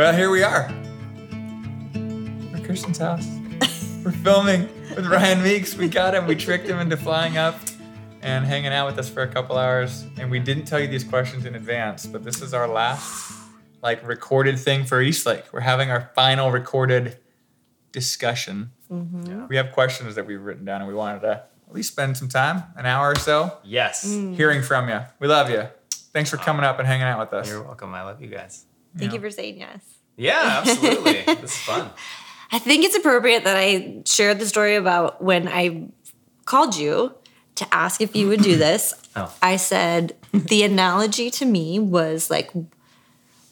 Well, here we are. We're Kristen's house. We're filming with Ryan Meeks. We got him. We tricked him into flying up and hanging out with us for a couple hours. And we didn't tell you these questions in advance, but this is our last like recorded thing for Eastlake. We're having our final recorded discussion. Mm-hmm. We have questions that we've written down, and we wanted to at least spend some time, an hour or so, Yes. Mm. hearing from you. We love you. Thanks for uh, coming up and hanging out with us. You're welcome. I love you guys. Thank Yeah. you for saying yes. Yeah, absolutely. this is fun. I think it's appropriate that I shared the story about when I called you to ask if you would do this. Oh. I said the analogy to me was like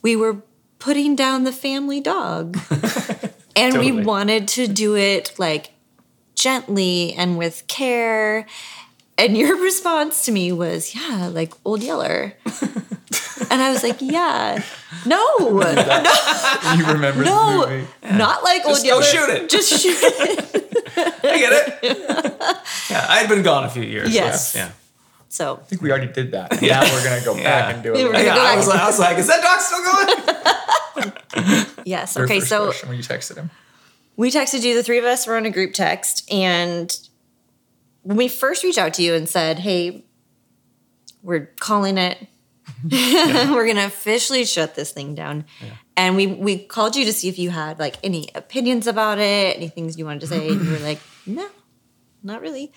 we were putting down the family dog. and we wanted to do it like gently and with care. And your response to me was, yeah, like Old Yeller. And I was like, yeah, no, no. You remember No, the movie? not like Just old go Yeller. shoot it. Just shoot it. I get it. Yeah, I had been gone a few years. Yes. Yeah. So I think we already did that. Now we're gonna go back and do it. Yeah, we're gonna go I, was, to- I was like, is that dog still going? yes, Your okay. first So when you texted him. we texted you. The three of us were on a group text, and when we first reached out to you and said, "Hey, we're calling it. we're gonna officially shut this thing down," and we we called you to see if you had like any opinions about it, any things you wanted to say, and you were like, "No." Not really,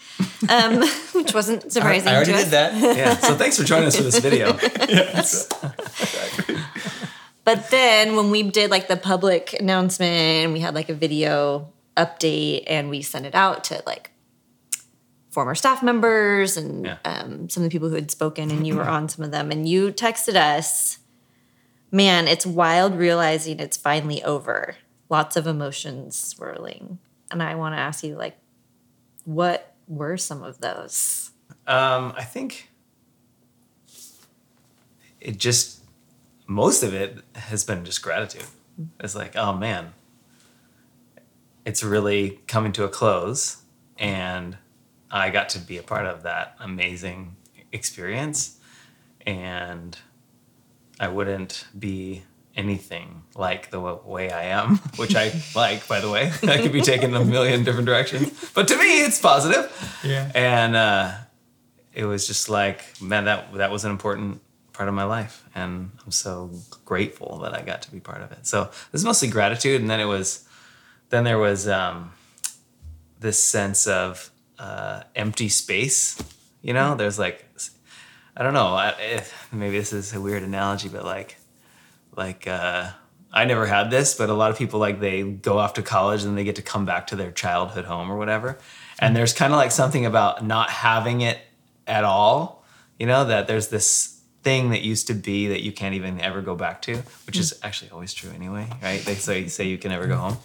um, which wasn't surprising. I already to did us. that. Yeah. So thanks for joining us for this video. But then when we did like the public announcement we had like a video update and we sent it out to like former staff members and Yeah. um, some of the people who had spoken and you were on some of them and you texted us, man, it's wild realizing it's finally over. Lots of emotions swirling. And I want to ask you like, what were some of those? Um, I think it just most of it has been just gratitude. It's like, oh man, it's really coming to a close, and I got to be a part of that amazing experience, and I wouldn't be anything like the way I am, which I like, by the way. I could be taken a million different directions, but to me, it's positive. Yeah. and uh, it was just like man that that was an important part of my life. And i'm so grateful that i got to be part of it. So it was mostly gratitude. And then it was then there was um, this sense of uh, empty space you know there's like i don't know I, maybe this is a weird analogy but like like uh, I never had this, but a lot of people like they go off to college and they get to come back to their childhood home or whatever. And there's kind of like something about not having it at all, you know, that there's this thing that used to be that you can't even ever go back to, which is actually always true anyway, right? They say say you can never go home.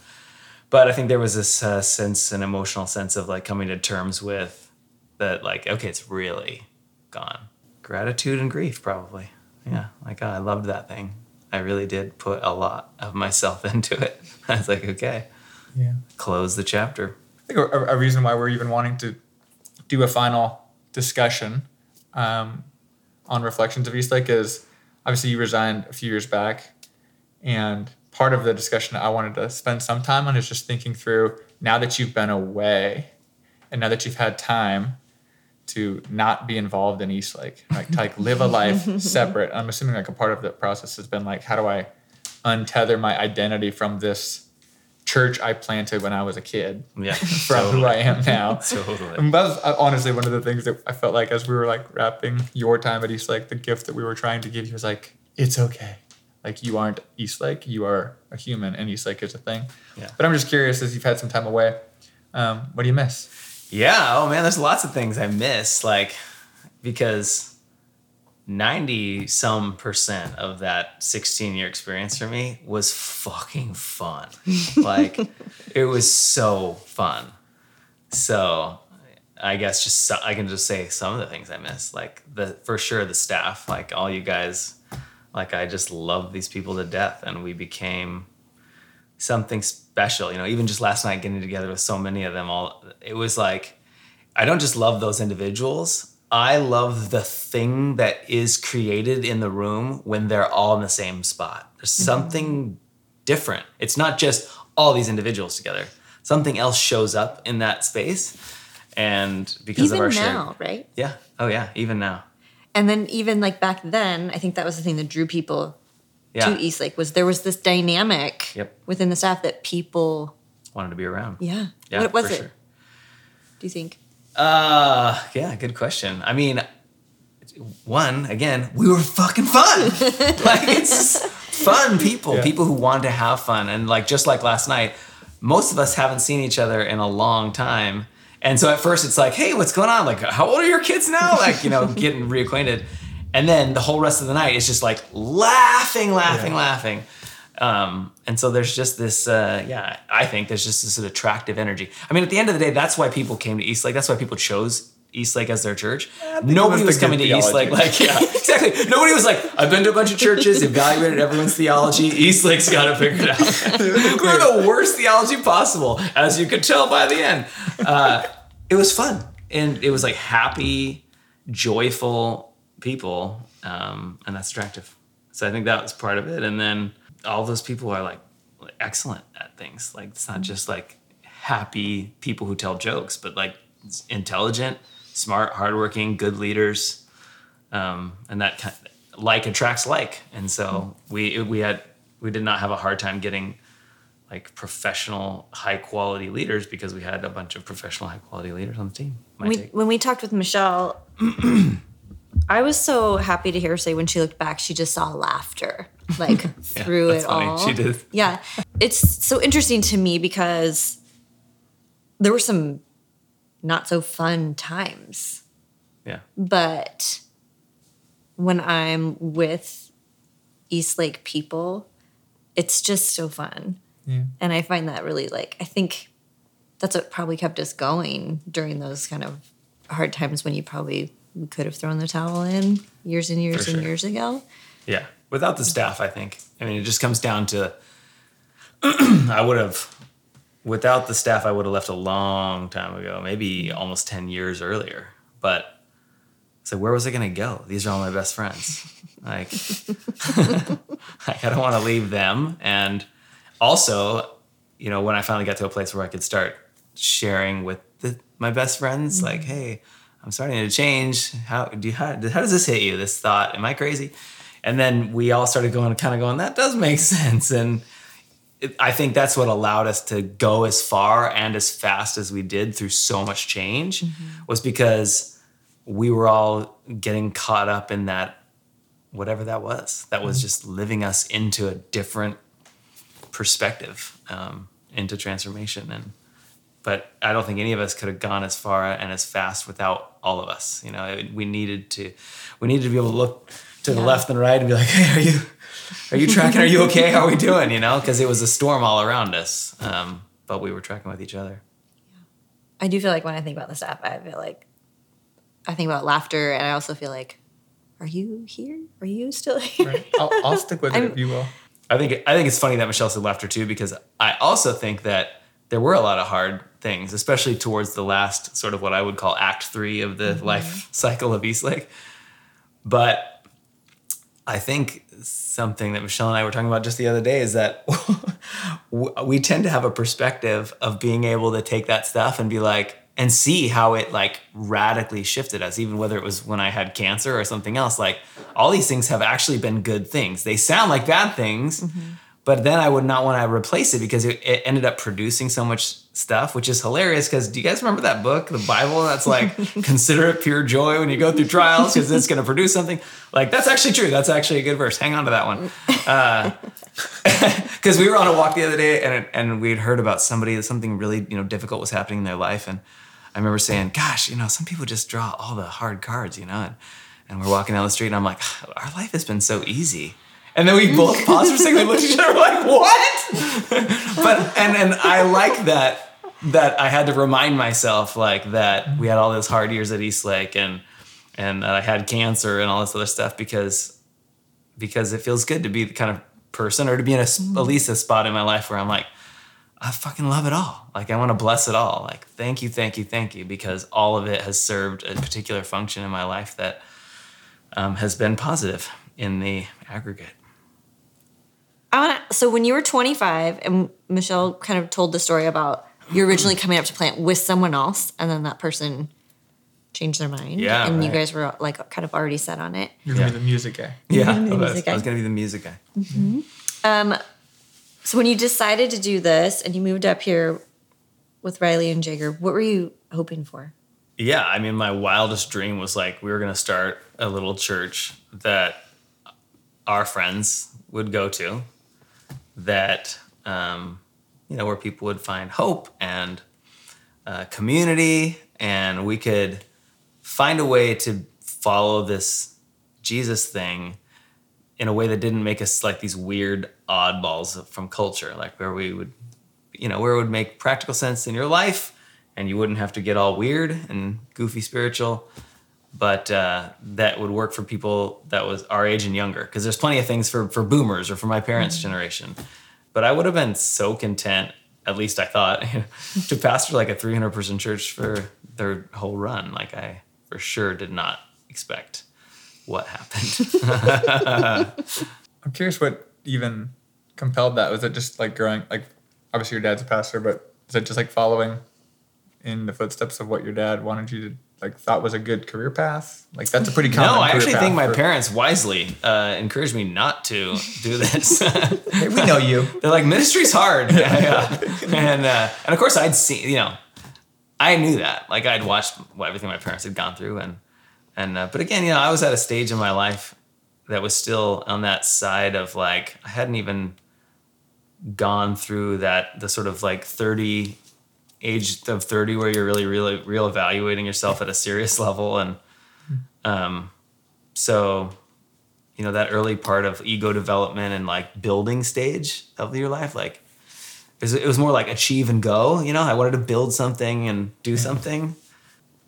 But I think there was this uh, sense, an emotional sense of like coming to terms with that, like, okay, it's really gone. Gratitude and grief, probably. Yeah, like oh, I loved that thing. I really did put a lot of myself into it. I was like, okay, Yeah. close the chapter. I think a, a reason why we're even wanting to do a final discussion um, on reflections of Eastlake is obviously you resigned a few years back, and part of the discussion I wanted to spend some time on is just thinking through now that you've been away, and now that you've had time to not be involved in Eastlake, like to like live a life separate. I'm assuming like a part of the process has been like how do I untether my identity from this church I planted when I was a kid Yeah, from who I am now. Totally. And that was uh, honestly one of the things that I felt like as we were like wrapping your time at Eastlake, the gift that we were trying to give you was like, it's okay. Like you aren't Eastlake, you are a human, and Eastlake is a thing. Yeah. But I'm just curious, as you've had some time away, um, what do you miss? Yeah. Oh man, there's lots of things I miss. Like because ninety some percent of that 16 year experience for me was fucking fun. like it was so fun. So I guess just so, I can just say some of the things I miss. Like the for sure the staff, like all you guys, like I just love these people to death, and we became something special. You know, even just last night getting together with so many of them, all it was like I don't just love those individuals. I love the thing that is created in the room when they're all in the same spot. There's mm-hmm. something different. It's not just all these individuals together. Something else shows up in that space, and because Even of our now, shared, right? yeah, oh yeah, even now, And then even like back then, I think that was the thing that drew people yeah, to Eastlake was there was this dynamic Yep. within the staff that people, wanted to be around. yeah. Yeah, what was for it? sure. Do you think? Uh, yeah, good question. I mean, one again, we were fucking fun. like it's fun people, Yeah. people who want to have fun, and like just like last night, most of us haven't seen each other in a long time. And so at first it's like, hey, what's going on? Like, how old are your kids now? Like, you know, getting reacquainted. And then the whole rest of the night is just like laughing, laughing, Yeah. laughing. Um, and so there's just this, uh, yeah, I think there's just this attractive energy. I mean, at the end of the day, that's why people came to Eastlake. That's why people chose Eastlake as their church. Nobody was was coming to good Eastlake like, yeah, exactly. Nobody was like, I've been to a bunch of churches, evaluated everyone's theology. Eastlake's got it figured out. We're the worst theology possible, as you could tell by the end. Uh, it was fun, and it was like happy, joyful people, um, and that's attractive. So I think that was part of it. And then all those people are like excellent at things. Like it's not just like happy people who tell jokes, but like intelligent, smart, hardworking, good leaders, um, and that kind like attracts like. And so we we had we did not have a hard time getting like professional, high quality leaders because we had a bunch of professional, high quality leaders on the team. We, when we talked with Michelle, I was so happy to hear her say when she looked back, she just saw laughter like through that's it funny. all. She did. Yeah. It's so interesting to me because there were some not so fun times, Yeah. but when I'm with Eastlake people, it's just so fun. Yeah. And I find that really like I think that's what probably kept us going during those kind of hard times when you probably could have thrown the towel in years and years For and sure. years ago. Yeah. Without the staff, I think. I mean, it just comes down to I would have without the staff I would have left a long time ago, maybe almost 10 years earlier. But so where was I going to go? These are all my best friends. Like, like I don't want to leave them and also, you know, when I finally got to a place where I could start sharing with the, my best friends mm-hmm. like, "Hey, I'm starting to change. How do you, how, how does this hit you? This thought? Am I crazy?" And then we all started going, kind of going, "That does make sense." And I think that's what allowed us to go as far and as fast as we did through so much change was because we were all getting caught up in that whatever that was. That was just living us into a different perspective um, into transformation. And but i don't think any of us could have gone as far and as fast without all of us you know? It, we needed to we needed to be able to look to the left and right and be like hey are you are you tracking are you okay how are we doing you know because it was a storm all around us um, but we were tracking with each other Yeah. I do feel like when I think about the staff, I feel like I think about laughter, and I also feel like, are you here? Are you still here? Right. I'll, I'll stick with it if you will. I think I think it's funny that Michelle said laughter too because I also think that there were a lot of hard things, especially towards the last sort of what I would call Act Three of the life cycle of Eastlake. But I think something that Michelle and I were talking about just the other day is that we tend to have a perspective of being able to take that stuff and be like and see how it like radically shifted us even whether it was when i had cancer or something else. Like all these things have actually been good things. They sound like bad things mm-hmm. but then i would not want to replace it because it, it ended up producing so much stuff which is hilarious because do you guys remember that book the bible that's like consider it pure joy when you go through trials because it's going to produce something like that's actually true that's actually a good verse hang on to that one uh, because we were on a walk the other day and and we'd heard about somebody that something really you know difficult was happening in their life and I remember saying, "Gosh, you know, some people just draw all the hard cards, you know." And, and we're walking down the street and I'm like, ah, "Our life has been so easy." And then we both paused for a second, we looked at each other we're like, "What?" but and and I like that that I had to remind myself like that we had all those hard years at Eastlake and and that I had cancer and all this other stuff because because it feels good to be the kind of person or to be in a, at least a spot in my life where I'm like, I fucking love it all. Like I want to bless it all. Like thank you, thank you, thank you, because all of it has served a particular function in my life that um, has been positive in the aggregate. I want to. So when you were 25, and Michelle kind of told the story about you originally coming up to plant with someone else, and then that person changed their mind. Yeah, and you guys were like kind of already set on it. You're gonna Yeah. be the music guy. Yeah, gonna I was, music I was gonna be the music guy. Um, so when you decided to do this and you moved up here with Riley and Jagger, what were you hoping for? Yeah, I mean, my wildest dream was like we were gonna start a little church that our friends would go to, that um, you know where people would find hope and uh, community, and we could find a way to follow this Jesus thing in a way that didn't make us like these weird oddballs from culture, like where we would, you know, where it would make practical sense in your life and you wouldn't have to get all weird and goofy spiritual, but uh, that would work for people that was our age and younger. Because there's plenty of things for, for boomers or for my parents' generation. But I would have been so content, at least I thought, to pastor like a 300 person church for their whole run. Like I for sure did not expect what happened. I'm curious what even compelled that. Was it just like growing like obviously your dad's a pastor, but is it just like following in the footsteps of what your dad wanted you to like thought was a good career path? Like that's a pretty common. no, I actually think my for- parents wisely uh, encouraged me not to do this. Hey, we know you. They're like ministry's hard, yeah. and uh, and of course I'd seen, you know, I knew that. Like I'd watched everything my parents had gone through, and and uh, but again, you know, I was at a stage in my life that was still on that side of like I hadn't even gone through that the sort of like thirty age of thirty where you're really really real evaluating yourself at a serious level, and um, so you know that early part of ego development and like building stage of your life like it was, it was more like achieve and go you know? I wanted to build something and do something.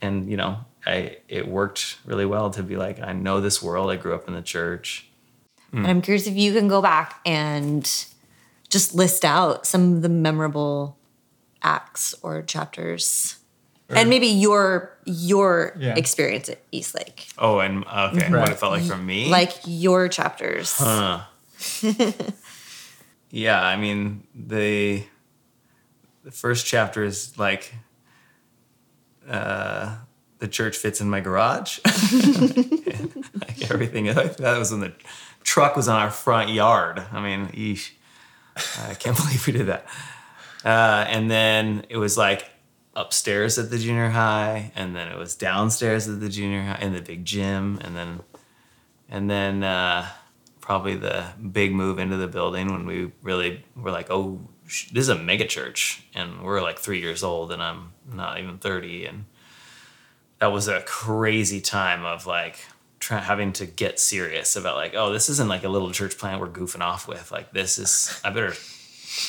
And you know i it worked really well to be like i know this world. I grew up in the church. And I'm curious if you can go back and just list out some of the memorable acts or chapters. And maybe your your Yeah. experience at Eastlake. oh and okay what it felt like from me Like your chapters. Huh. yeah, I mean the the first chapter is like uh, the church fits in my garage. like everything that was when the truck was on our front yard. I mean, eesh. I can't believe we did that. Uh, and then it was like upstairs at the junior high, and then it was downstairs at the junior high in the big gym, and then and then uh, probably the big move into the building when we really were like, oh, sh- this is a mega church, and we're like three years old, and I'm not even thirty, and that was a crazy time of like try, having to get serious about like, oh, this isn't like a little church plant we're goofing off with. Like this is, I better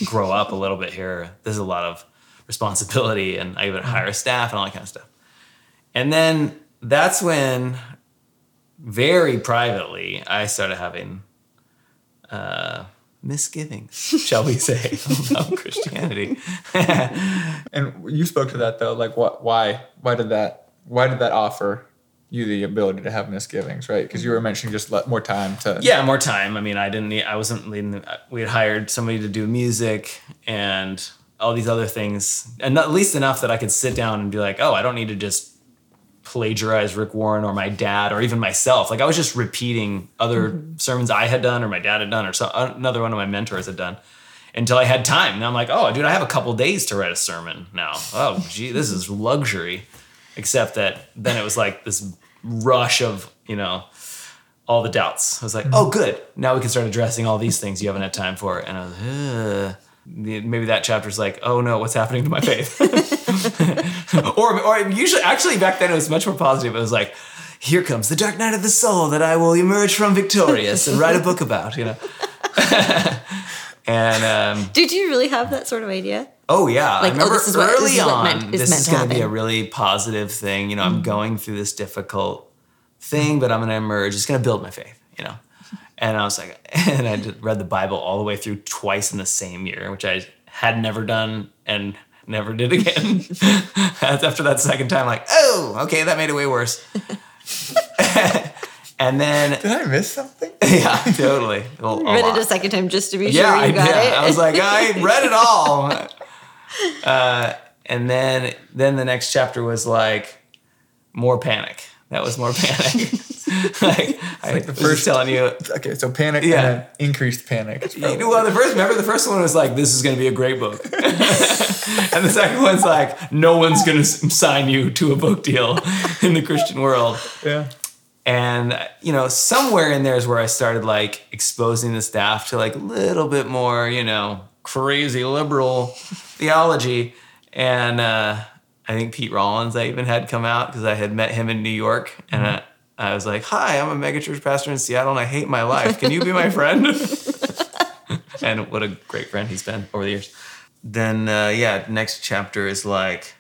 grow up a little bit here. There's a lot of responsibility, and I even hire staff and all that kind of stuff. And then that's when very privately, I started having uh, misgivings, shall we say, about Christianity. And you spoke to that though. Like what? Why? Why did that? Why did that offer you the ability to have misgivings? Right? Because you were mm-hmm. mentioning just let more time to. yeah, more time. I mean, I didn't need, I wasn't leading, uh, we had hired somebody to do music and all these other things, and at least enough that I could sit down and be like, oh, I don't need to just plagiarize Rick Warren or my dad or even myself. Like I was just repeating other mm-hmm. sermons I had done or my dad had done or so, uh, another one of my mentors had done until I had time. Now I'm like, oh, dude, I have a couple days to write a sermon now. Oh, gee, this is luxury. Except that then it was like this rush of, you know, all the doubts. I was like, oh, good. Now we can start addressing all these things you haven't had time for. And I was, Ugh. maybe that chapter's like, oh no, what's happening to my faith? or, or usually, actually, back then it was much more positive. It was like, here comes the dark night of the soul that I will emerge from victorious and write a book about, you know? and, um, Did you really have that sort of idea? Oh yeah, Like, I oh, remember this is what- early this is what on. meant- this meant is going to be a really positive thing. You know, I'm mm-hmm. going through this difficult thing, but I'm going to emerge. It's going to build my faith. You know, and I was like, and I did, read the Bible all the way through twice in the same year, which I had never done and never did again. After that second time, like, oh, okay, that made it way worse. and then Did I miss something? yeah, totally. Well, a Read lot. it a second time just to be yeah, sure I you got did. it. I was like, I read it all. Uh, and then then the next chapter was like more panic. That was more panic. like, I like the first- telling you. Okay, so panic Yeah. and increased panic. Well, the first remember the first one was like, "This is going to be a great book," and the second one's like, "No one's going to sign you to a book deal in the Christian world." yeah. and you know somewhere in there is where i started like exposing the staff to like a little bit more you know crazy liberal theology. And uh, i think pete rollins i even had come out because i had met him in new york. And I, I was like hi i'm a megachurch pastor in seattle and i hate my life. Can you be my friend? And what a great friend he's been over the years. Then uh, yeah next chapter is like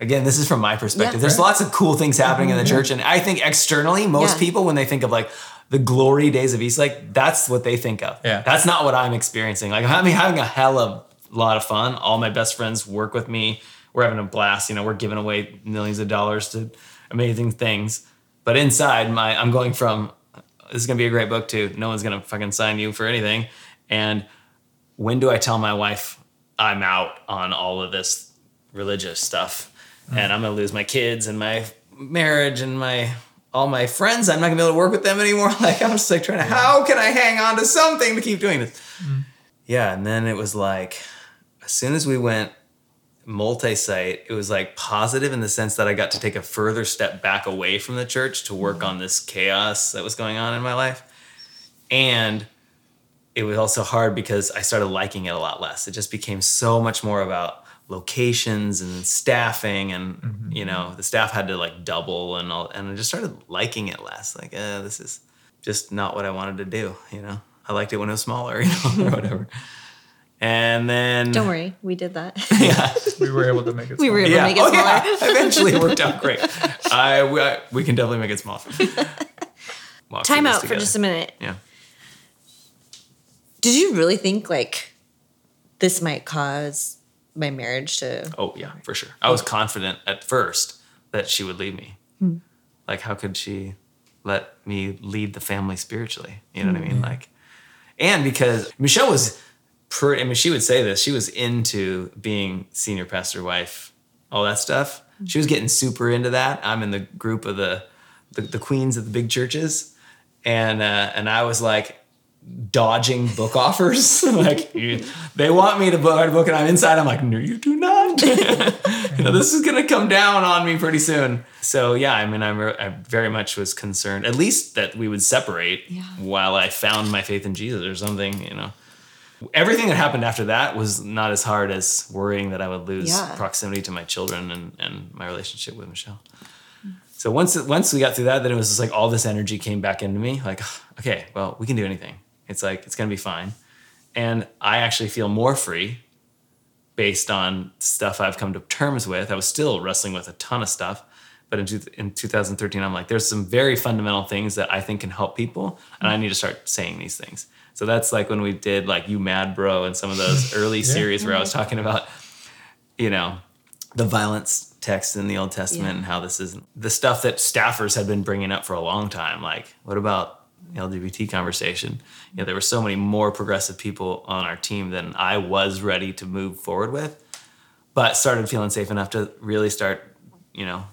again this is from my perspective. Yeah. there's lots of cool things happening in the church. And i think externally most Yeah. people when they think of like the glory days of East, eastlake that's what they think of. Yeah. that's not what i'm experiencing. Like i'm having a hell of a lot of fun. All my best friends work with me. We're having a blast. You know we're giving away millions of dollars to amazing things. But inside my i'm going from this is gonna be a great book too. no one's gonna fucking sign you for anything. And when do I tell my wife I'm out on all of this religious stuff? Hmm. And I'm gonna lose my kids and my marriage and my all my friends? I'm not gonna be able to work with them anymore. Like I'm just like trying to how can I hang on to something to keep doing this? Mm-hmm. Yeah, and then it was like as soon as we went multi-site, it was like positive in the sense that I got to take a further step back away from the church to work mm-hmm. on this chaos that was going on in my life. And it was also hard because I started liking it a lot less. It just became so much more about locations and staffing and you know the staff had to like double and all and I just started liking it less like uh, this is just not what I wanted to do you know I liked it when it was smaller you know or whatever and then Don't worry, we did that. yeah We were able to make it. We were smaller. able to make it oh, smaller. yeah. eventually it worked out great I, we, I- we can definitely make it smaller Time out for just a minute. yeah Did you really think like this might cause my marriage to? Oh yeah, for sure. I was confident at first that she would leave me. Like, how could she let me lead the family spiritually? You know what I mean? Like, and because Michelle was, pretty, I mean, she would say this. She was into being senior pastor wife, all that stuff. She was getting super into that. I'm in the group of the the, the queens of the big churches, and uh, and I was like dodging book offers. like they want me to book, write a book, and I'm inside. I'm like, no, you do not. you know, this is gonna come down on me pretty soon. So yeah, I mean, I'm, I very much was concerned, at least that we would separate Yeah. while I found my faith in Jesus or something. You know, everything that happened after that was not as hard as worrying that I would lose Yeah. proximity to my children and and my relationship with Michelle. So once once we got through that, then it was just like all this energy came back into me. Like, okay, well, we can do anything. It's like it's gonna be fine, and I actually feel more free based on stuff I've come to terms with. I was still wrestling with a ton of stuff, but in two, in 2013, I'm like, there's some very fundamental things that I think can help people, and I mm. need to start saying these things. So that's like when we did like you mad bro and some of those early series where I was mm-hmm. talking about, you know, the violence text in the Old Testament Yeah. and how this is the stuff that staffers had been bringing up for a long time. Like, what about LGBT conversation? You know, there were so many more progressive people on our team than I was ready to move forward with, but started feeling safe enough to really start, you know,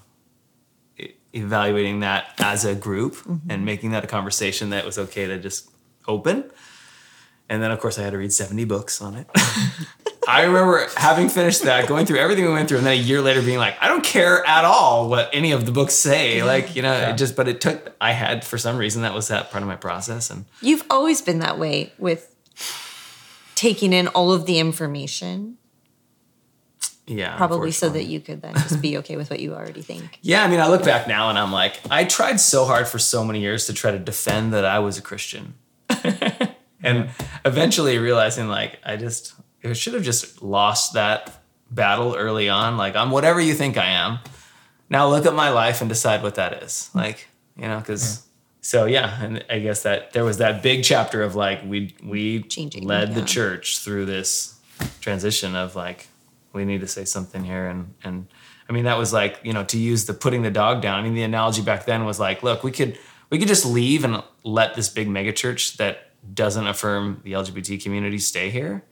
evaluating that as a group mm-hmm. and making that a conversation that was okay to just open. And then, of course, I had to read 70 books on it. I remember having finished that, going through everything we went through, and then a year later being like, I don't care at all what any of the books say. Like, you know, Yeah. it just, but it took, I had, for some reason, that was that part of my process. And You've always been that way with taking in all of the information, yeah. probably so that you could then just be okay with what you already think. Yeah, I mean, I look back now and I'm like, I tried so hard for so many years to try to defend that I was a Christian. and eventually realizing, like, I just, I should have just lost that battle early on. Like, I'm whatever you think I am. Now look at my life and decide what that is. Like, you know, because. So yeah, and I guess that there was that big chapter of like we we Changing, led the church through this transition of like we need to say something here and and I mean that was like you know to use the putting the dog down. I mean the analogy back then was like look we could we could just leave and let this big megachurch that doesn't affirm the LGBT community stay here.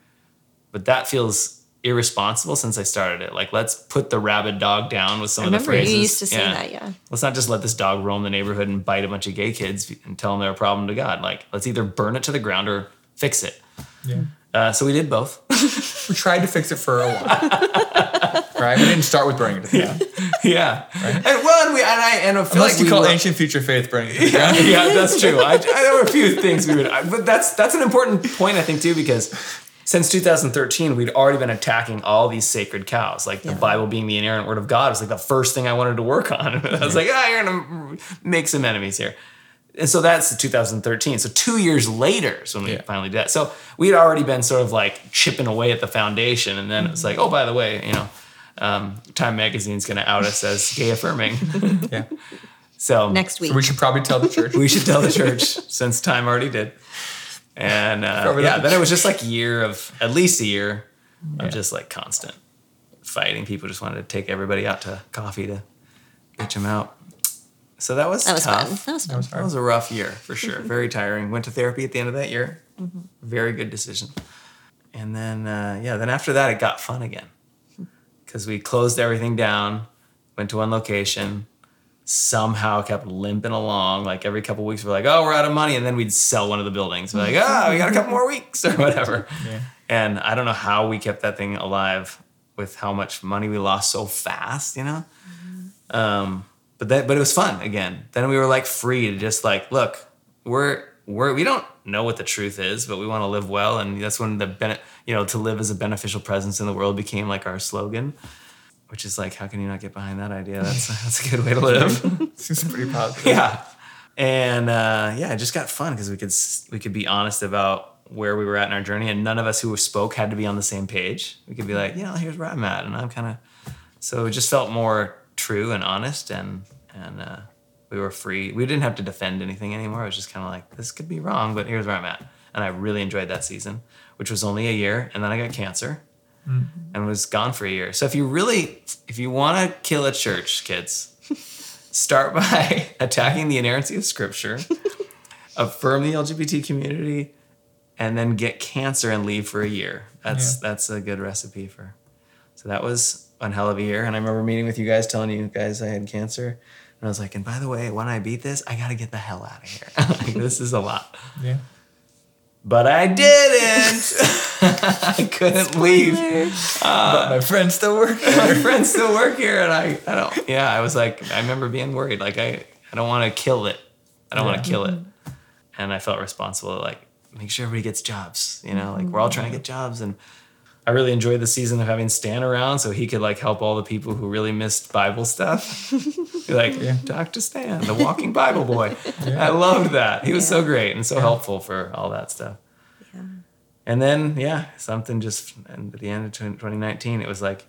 But that feels irresponsible since I started it. Like, let's put the rabid dog down with some I of the remember phrases. you used to say that, yeah. Let's not just let this dog roam the neighborhood and bite a bunch of gay kids and tell them they're a problem to God. Like, let's either burn it to the ground or fix it. Yeah. Uh, so we did both. We tried to fix it for a while. right? We didn't start with burning it to the ground. yeah. And well, and we and I and I feel Unless like you we call were- ancient future faith burning it to the ground. yeah, yeah, that's true. I, I, there were a few things we would, I, but that's that's an important point I think too because since 2013 we'd already been attacking all these sacred cows, like the Yeah. Bible being the inerrant word of God was like the first thing I wanted to work on. I was like, ah, you're gonna make some enemies here. And so that's 2013. So two years later is when we Yeah. finally did that. So we had already been sort of like chipping away at the foundation, and then it's like, oh, by the way, you know, um, Time Magazine's going to out us as gay affirming. Yeah. So Next week. We should probably tell the church. we should tell the church since time already did. And uh, yeah, that. then it was just like a year of at least a year Yeah. of just like constant fighting. People just wanted to take everybody out to coffee to bitch them out. So that was that was tough. fun. That was That fun. was That was a rough year for sure. Very tiring. Went to therapy at the end of that year. Very good decision. And then uh, yeah, then after that it got fun again because we closed everything down, went to one location, somehow kept limping along. Like every couple weeks we're like, oh, we're out of money, and then we'd sell one of the buildings. We're like, oh, we got a couple more weeks or whatever. Yeah. And I don't know how we kept that thing alive with how much money we lost so fast, you know. Um, but that, but it was fun again. Then we were like free to just like, look, we're we're we don't know what the truth is, but we want to live well, and that's when the you know to live as a beneficial presence in the world became like our slogan, which is like, how can you not get behind that idea? That's that's a good way to live. Seems pretty positive. yeah, and uh, yeah, it just got fun because we could we could be honest about where we were at in our journey, and none of us who spoke had to be on the same page. We could be like, you know, here's where I'm at, and I'm kind of so it just felt more true and honest, and and uh, we were free. We didn't have to defend anything anymore. It was just kind of like this could be wrong, but here's where I'm at, and I really enjoyed that season, which was only a year, and then I got cancer. Mm-hmm. And was gone for a year. So if you really, if you want to kill a church, kids, start by attacking the inerrancy of scripture, affirm the LGBT community, and then get cancer and leave for a year. That's Yeah. that's a good recipe for. So that was one hell of a year. And I remember meeting with you guys, telling you guys I had cancer. And I was like, and by the way, when I beat this, I gotta get the hell out of here. like, this is a lot. Yeah. But I didn't. I couldn't leave. but uh, my friends still work. my friends still work here and I, I don't yeah i was like i remember being worried like i, I don't want to kill it i don't want to kill it mm-hmm. and i felt responsible to like make sure everybody gets jobs you know like we're all trying to get jobs and i really enjoyed the season of having stan around so he could like help all the people who really missed bible stuff. Like Yeah. dr stan the walking bible boy. I loved that. He was so great and so helpful for all that stuff. Yeah. and then, yeah, something just, and at the end of 2019, it was like,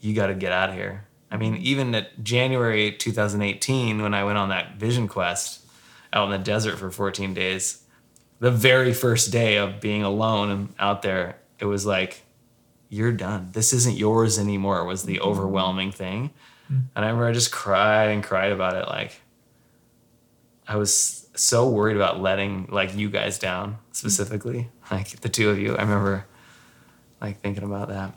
you got to get out of here. I mean, mm-hmm. even at January 2018, when I went on that vision quest out in the desert for 14 days, the very first day of being alone and out there, it was like, you're done. This isn't yours anymore, was the mm-hmm. overwhelming thing. Mm-hmm. And I remember I just cried and cried about it. Like, I was so worried about letting like you guys down mm-hmm. specifically, like the two of you. I remember like thinking about that,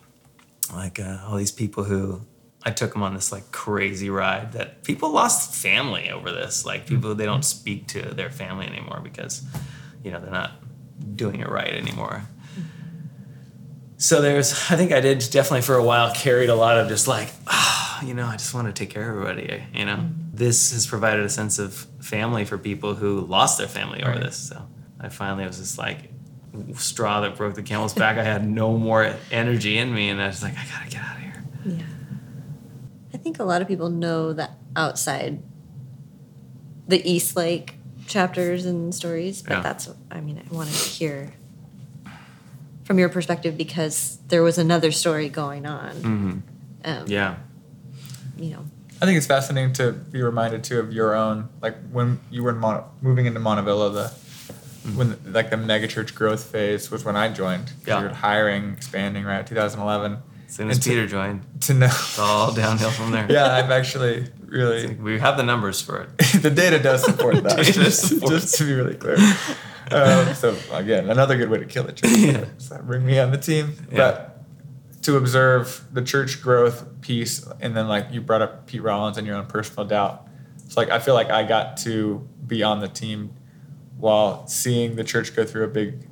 like uh, all these people who I took them on this like crazy ride that people lost family over this. Like people they don't speak to their family anymore because you know they're not doing it right anymore. So there's, I think I did definitely for a while carried a lot of just like, ah, you know, I just want to take care of everybody. You know, this has provided a sense of family for people who lost their family over Right. this. So I finally it was just like straw that broke the camel's back. I had no more energy in me, and I was like, I gotta get out of here. Yeah. I think a lot of people know that outside the East Lake chapters and stories, but Yeah. that's what I mean, I wanted to hear from your perspective because there was another story going on. Mm-hmm. Um, Yeah, You know, I think it's fascinating to be reminded too of your own, like when you were in Mon- moving into Montevilla, the when like the megachurch growth phase was when I joined. 'cause Yeah. You were hiring, expanding, right? 2011, As soon as And to- Peter joined, to know. it's all downhill from there. yeah, I'm actually really We have the numbers for it. the data does support that. Just, just to be really clear. Um, so again, another good way to kill the church. Yeah. So bring me on the team. Yeah. But to observe the church growth piece, and then like you brought up Pete Rollins and your own personal doubt. It's like I feel like I got to be on the team while seeing the church go through a big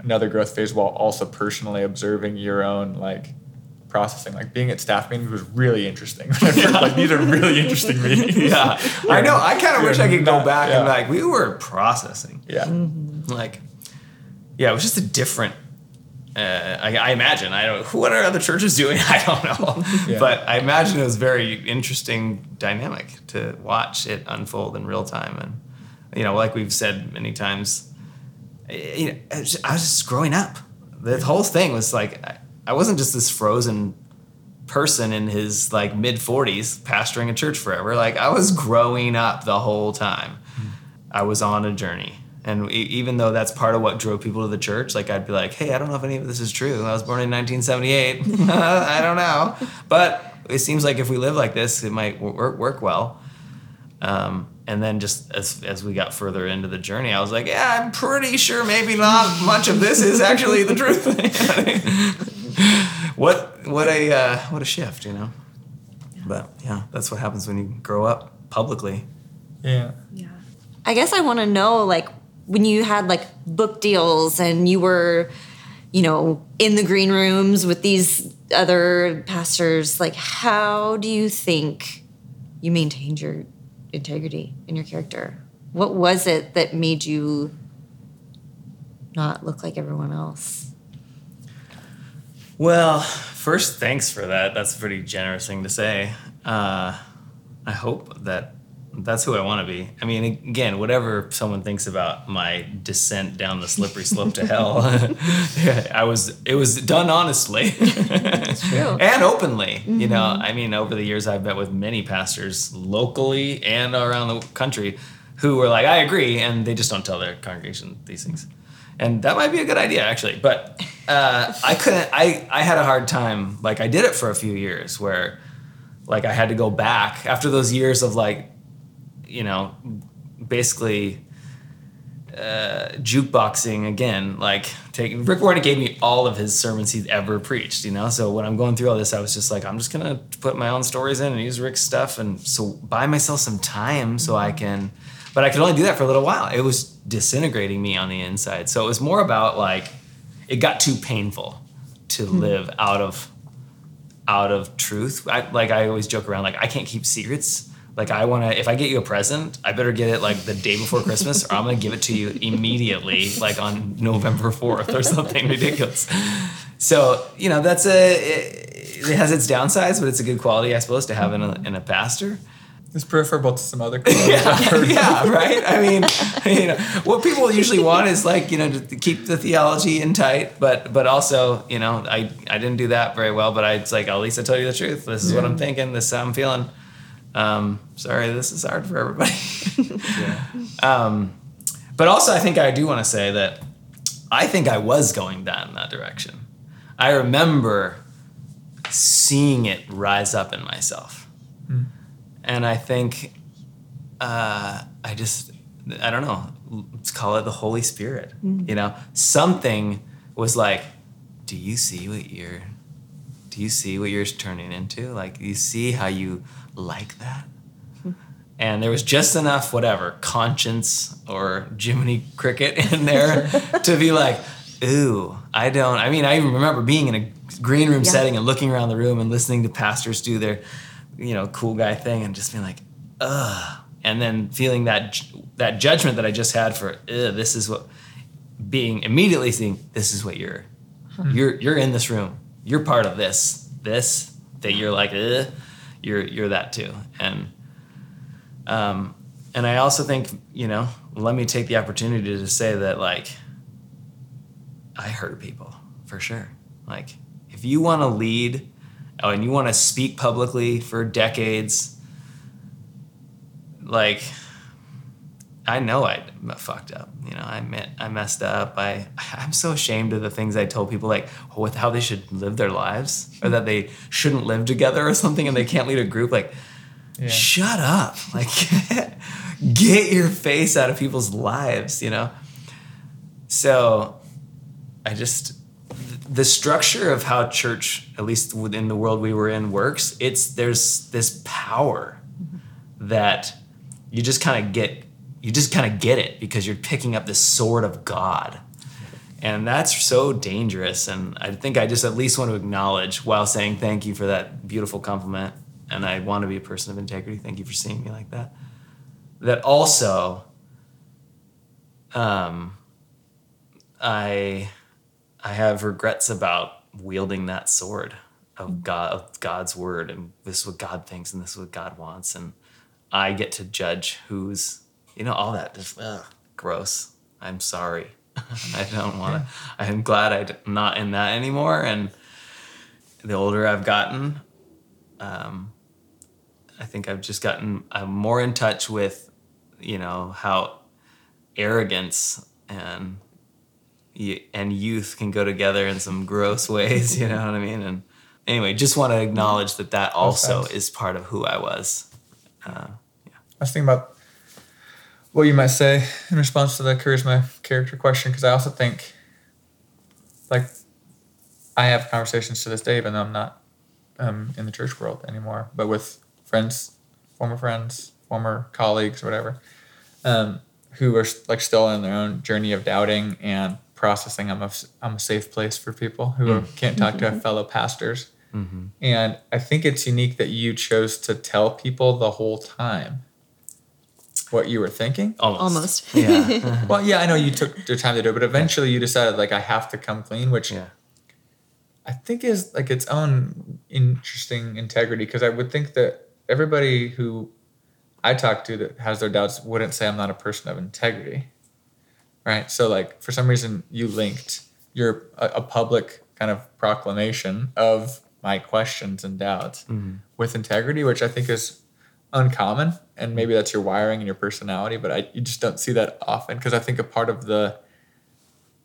another growth phase while also personally observing your own like processing like being at staff meetings was really interesting like these are really interesting meetings yeah, I know. I kind of wish I could go back and like we were processing. yeah Like, yeah, it was just a different. Uh, I, I imagine. I don't. What are other churches doing? I don't know. Yeah. But I imagine it was very interesting dynamic to watch it unfold in real time, and you know, like we've said many times, you know, I was just, I was just growing up. The whole thing was like I, wasn't just this frozen person in his like mid 40s pastoring a church forever. Like i was growing up the whole time. I was on a journey. And even though that's part of what drove people to the church like i'd be like hey i don't know if any of this is true. I was born in 1978 i don't know. But it seems like if we live like this it might work, work well. Um, and then just as, as we got further into the journey i was like yeah i'm pretty sure maybe not much of this is actually the truth what what a uh, what a shift, you know. But yeah, that's what happens when you grow up publicly. yeah Yeah. I guess I want to know, like, when you had like book deals and you were, you know, in the green rooms with these other pastors, like, how do you think you maintained your integrity and your character? What was it that made you not look like everyone else? Well, first, thanks for that. That's a pretty generous thing to say. Uh, I hope that that's who I want to be. I mean, again, whatever someone thinks about my descent down the slippery slope to hell, I was it was done honestly. true. and openly. You know, I mean, over the years, I've met with many pastors locally and around the country who were like, "I agree," and they just don't tell their congregation these things. And that might be a good idea, actually. But uh, I couldn't. I I had a hard time. Like I did it for a few years, where like I had to go back after those years of like, you know, basically uh, jukeboxing again. Like taking Rick Warren gave me all of his sermons he'd ever preached. You know, so when I'm going through all this, I was just like, I'm just gonna put my own stories in and use Rick's stuff, and so buy myself some time so I can. But I could only do that for a little while. It was disintegrating me on the inside. So it was more about like, it got too painful to hmm. live out of out of truth. I, like I always joke around, like I can't keep secrets. Like I want to, if I get you a present, I better get it like the day before Christmas, or I'm gonna give it to you immediately, like on November fourth or something ridiculous. So you know that's a it, it has its downsides, but it's a good quality, I suppose, to have in a, in a pastor. It's preferable to some other I've Yeah, yeah, right. I mean, you know, what people usually want is like you know to keep the theology in tight, but but also you know I I didn't do that very well, but I it's like at least I told you the truth. This is what I'm thinking. This is how I'm feeling. Um, sorry, this is hard for everybody. yeah. um, but also, I think I do want to say that I think I was going down that direction. I remember seeing it rise up in myself. And I think uh, I just, I don't know, let's call it the Holy Spirit. You know, something was like, do you see what you're, do you see what you're turning into? Like, you see how you like that? and there was just enough whatever conscience or Jiminy Cricket in there to be like, ooh, I don't. I mean, I even remember being in a green room Yeah. setting and looking around the room and listening to pastors do their, you know, cool guy thing and just being like, ugh, and then feeling that that judgment that I just had for, this is what, being immediately seeing this is what you're, you're you're in this room, you're part of this, this that you're like, ugh, you're you're that too, and. Um, and I also think, you know, let me take the opportunity to say that, like, I hurt people for sure. Like, if you want to lead oh, and you want to speak publicly for decades, like, I know I fucked up. You know, I met, I messed up. I I'm so ashamed of the things I told people like with how they should live their lives or that they shouldn't live together or something and they can't lead a group. Like, Yeah. shut up! Like, get your face out of people's lives. You know. So, I just the structure of how church, at least within the world we were in, works. It's there's this power that you just kind of get you just kind of get it because you're picking up the sword of God. And that's so dangerous. And I think I just at least want to acknowledge while saying thank you for that beautiful compliment. And I want to be a person of integrity. Thank you for seeing me like that. That also, um, I, I have regrets about wielding that sword of God, of God's word, and this is what God thinks, and this is what God wants, and I get to judge who's, you know, all that just ugh, gross. I'm sorry. I don't want to. I'm glad I'm not in that anymore. And the older I've gotten, um, I think I've just gotten. I'm more in touch with, you know, how arrogance and and youth can go together in some gross ways. You know what I mean? And anyway, just want to acknowledge that that also is part of who I was. Uh, I was thinking about what you might say in response to the charisma character question because I also think, like, I have conversations to this day, even though I'm not um, in the church world anymore, but with friends, former friends, former colleagues, whatever, um, who are like still in their own journey of doubting and processing. I'm a, I'm a safe place for people who mm. can't talk to mm-hmm. fellow pastors. Mm-hmm. And I think it's unique that you chose to tell people the whole time what you were thinking. almost. Almost. Yeah. Well, yeah, I know you took your time to do it, but eventually you decided like I have to come clean, which yeah. I think is like its own interesting integrity because I would think that everybody who I talk to that has their doubts wouldn't say I'm not a person of integrity. Right? So like for some reason you linked your a, a public kind of proclamation of my questions and doubts mm-hmm. with integrity, which I think is uncommon and maybe that's your wiring and your personality, but I you just don't see that often because I think a part of the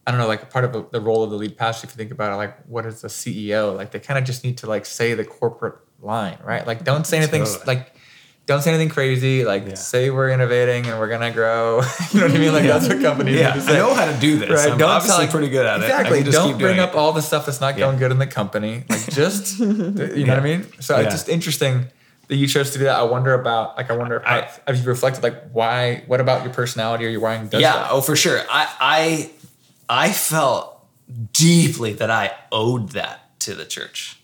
I don't know, like a part of the role of the lead pastor, if you think about it, like what is the CEO? Like they kind of just need to like say the corporate line, right? Like don't say anything Totally. like don't say anything crazy. Like Yeah. say we're innovating and we're gonna grow. you know what I mean? Like that's what companies Yeah, need to I know how to do this. Right? I'm Don't obviously pretty good at it. Exactly. Don't keep bring up it. all the stuff that's not going good in the company. Like just, you know what I mean? So Yeah. it's just interesting that you chose to do that. I wonder about, like, I wonder if, I- have you reflected, like, why, what about your personality or your wiring does yeah. that? Oh, for sure. I I I felt deeply that I owed that to the church.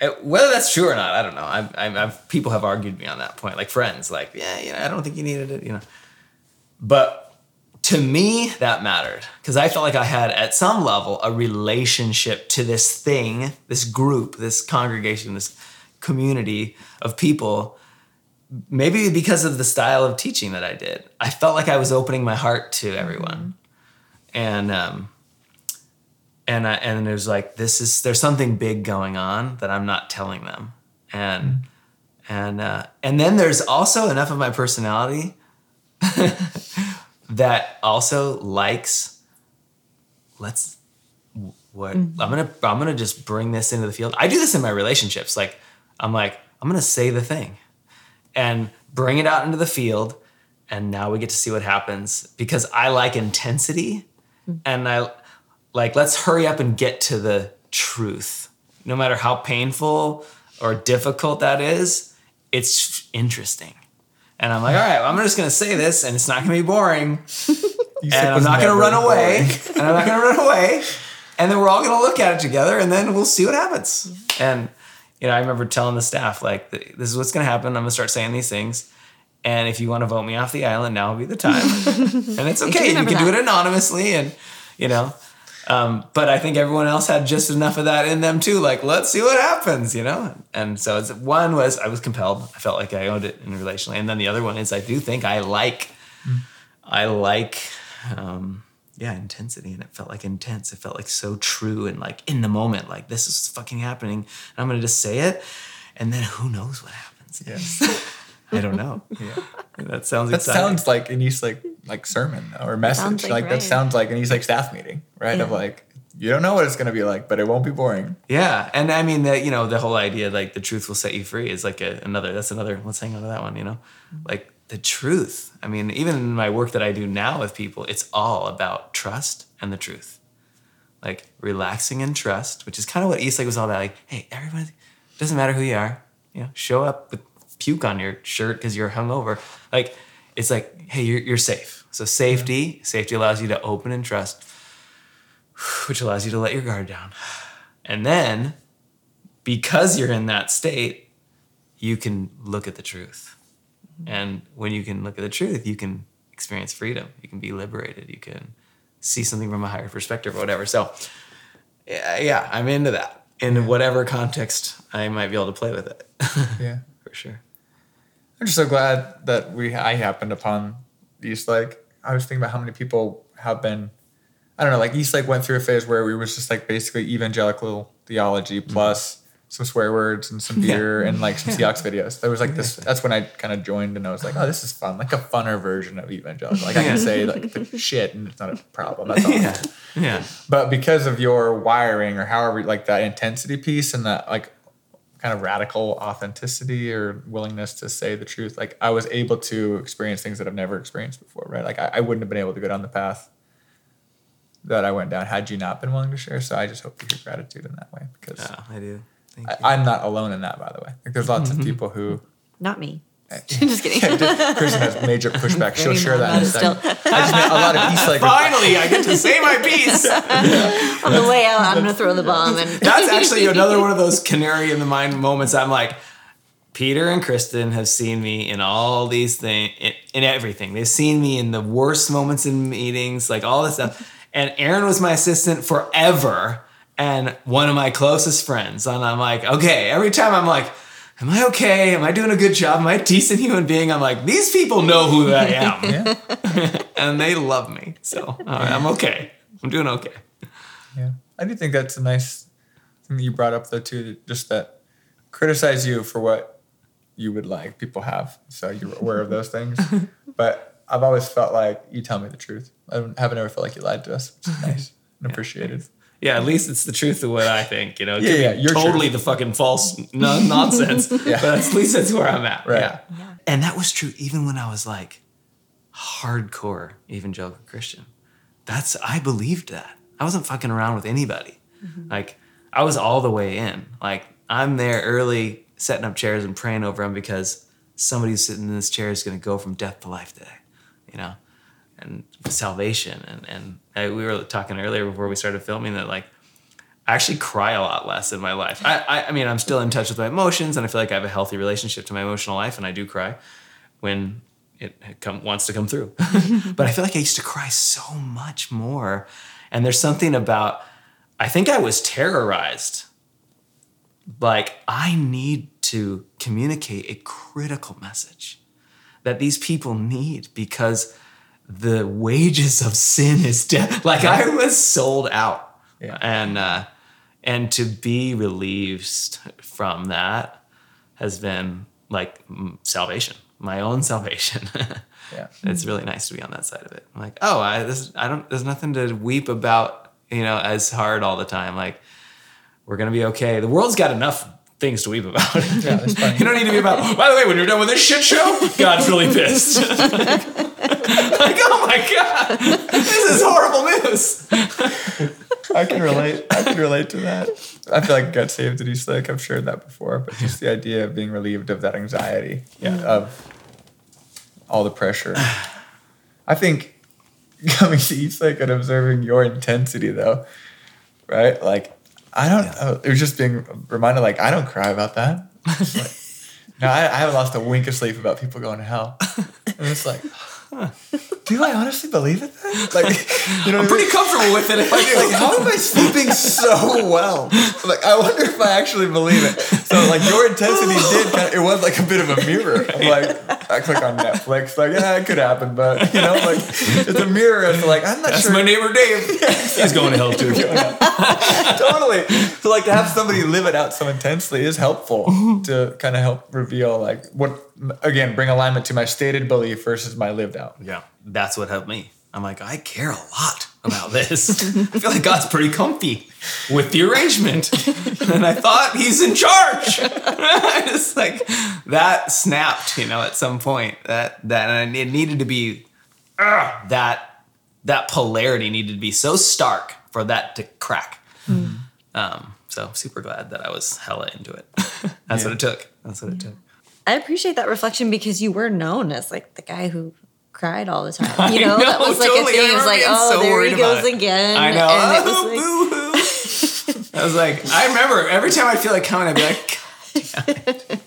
Uh, Whether that's true or not, I don't know. I, I, I've people have argued me on that point, like friends, like yeah, you know, I don't think you needed it, you know. But to me, that mattered because I felt like I had, at some level, a relationship to this thing, this group, this congregation, this community of people maybe because of the style of teaching that I did, I felt like I was opening my heart to everyone, and um, and I, and it was like this is there's something big going on that I'm not telling them, and and uh, and then there's also enough of my personality that also likes let's what I'm gonna I'm gonna just bring this into the field. I do this in my relationships. Like I'm like I'm gonna say the thing and bring it out into the field and now we get to see what happens because I like intensity and I like let's hurry up and get to the truth. No matter how painful or difficult that is, it's interesting. And I'm like, all right, I'm just gonna say this and it's not gonna be boring and I'm not going to run away. and I'm not going to run away. And then we're all going to look at it together, and then we'll see what happens. And you know, I remember telling the staff like, "This is what's going to happen. I'm going to start saying these things, and if you want to vote me off the island, now will be the time. and it's okay. You can do it anonymously, and you know." Um, but I think everyone else had just enough of that in them too. Like, let's see what happens, you know. And so it's one was I was compelled. I felt like I owned it in relationally, and then the other one is I do think I like I like um yeah, intensity and it felt like intense. It felt like so true and like in the moment, like this is fucking happening. And I'm gonna just say it and then who knows what happens. Yes. I don't know. Yeah. That sounds That exciting. sounds like, and you like, like sermon or message. Sounds like Like, that sounds like an EastLake staff meeting, right? Of like you don't know what it's gonna be like, but it won't be boring. Yeah, and I mean that you know the whole idea like the truth will set you free is like a, another. That's another. Let's hang on to that one. You know, mm-hmm. like the truth. I mean, even in my work that I do now with people, it's all about trust and the truth. Like relaxing in trust, which is kind of what EastLake was all about. Like, hey, everybody, doesn't matter who you are. You know, show up with puke on your shirt because you're hungover. Like, it's like, hey, you're you're safe. So safety, safety allows you to open and trust which allows you to let your guard down. And then, because you're in that state, you can look at the truth. Mm-hmm. And when you can look at the truth, you can experience freedom. You can be liberated. You can see something from a higher perspective or whatever. So, yeah, yeah I'm into that. In whatever context, I might be able to play with it. Yeah. For sure. I'm just so glad that we I happened upon EastLake. I was thinking about how many people have been I don't know, like EastLake went through a phase where we was just like basically evangelical theology plus some swear words and some Mm-hmm. Yeah. beer and like some Seahawks videos. There was like this that's when I kind of joined and I was like, oh this is fun. Like a funner version of evangelical. Like I can say like the shit and it's not a problem. That's all. Yeah. Yeah. But because of your wiring or however like that intensity piece and that like kind of radical authenticity or willingness to say the truth, like I was able to experience things that I've never experienced before, right? Like I, I wouldn't have been able to go down the path that I went down had you not been willing to share. So I just hope you hear gratitude in that way because Yeah, I do. Thank I, you. I'm not alone in that, by the way. Like there's lots of people who Not me. Just kidding. Kristen has major pushback. She'll share that in a still. second. I just met a lot of EastLake. Finally, I get to say my piece. On the way out, I'm gonna throw the bomb and That's actually another one of those canary in the mind moments. I'm like, Peter and Kristen have seen me in all these things, in, in everything. They've seen me in the worst moments in meetings, like all this stuff. And Aaron was my assistant forever and one of my closest friends. And I'm like, okay, every time I'm like, am I okay? Am I doing a good job? Am I a decent human being? I'm like, these people know who I am. Yeah. and they love me. So right, I'm okay. I'm doing okay. Yeah, I do think that's a nice thing that you brought up though too. Just that criticize you for what you would like. People have, so you're aware of those things. But I've always felt like you tell me the truth. I haven't ever felt like you lied to us, which is nice and appreciated. Yeah, at least it's the truth of what I think. You know, it Yeah, could be yeah, your totally truth. the fucking false no- nonsense. Yeah. But at least that's where I'm at. Right. Yeah. And that was true even when I was like hardcore evangelical Christian. That's I believed that. I wasn't fucking around with anybody. Mm-hmm. Like I was all the way in. Like I'm there early setting up chairs and praying over them because somebody sitting in this chair is going to go from death to life today. You know, and salvation and and I, we were talking earlier before we started filming that like I actually cry a lot less in my life. I, I I mean I'm still in touch with my emotions and I feel like I have a healthy relationship to my emotional life and I do cry when it come, wants to come through. but I feel like I used to cry so much more. And there's something about I think I was terrorized. Like I need to communicate a critical message that these people need because the wages of sin is death. Like I was sold out, Yeah. and uh, and to be relieved from that has been like salvation, my own salvation. Yeah. it's really nice to be on that side of it. I'm like, oh, I this I don't. There's nothing to weep about, you know, as hard all the time. Like we're gonna be okay. The world's got enough things to weep about. Yeah, you don't need to be about. By the way, when you're done with this shit show, God's really pissed. like, oh my god, this is horrible news. I can relate. I can relate to that. I feel like I got saved at EastLake. I've shared that before, but just the idea of being relieved of that anxiety, Yeah. of all the pressure. I think coming to EastLake and observing your intensity, though, right? Like, I don't. know. It was just being reminded, like, I don't cry about that. Like, no, I, I haven't lost a wink of sleep about people going to hell. And it's like, は。Do I honestly believe it? Then? Like, you know, I'm what I mean? pretty comfortable with it. If I like, do. like, how am I sleeping so well? Like, I wonder if I actually believe it. So, like, your intensity did kind of, it was like a bit of a mirror. I'm like, I click on Netflix, like, yeah, it could happen, but, you know, like, it's a mirror. And, like, I'm not That's sure. my neighbor Dave. He's going to hell too. totally. So like to have somebody live it out so intensely is helpful to kind of help reveal like what again bring alignment to my stated belief versus my lived out. Yeah. That's what helped me. I'm like, I care a lot about this. I feel like God's pretty comfy with the arrangement. and I thought he's in charge. it's like that snapped, you know, at some point. That that and it needed to be uh, that that polarity needed to be so stark for that to crack. Um, so super glad that I was hella into it. That's Yeah. what it took. That's what it took. I appreciate that reflection because you were known as like the guy who cried all the time. You know, that was like totally. a I thing. It was like, oh, so there he goes it. again. I know. And it was Oh, like. I was like, I remember every time I'd feel like coming, I'd be like, God damn it.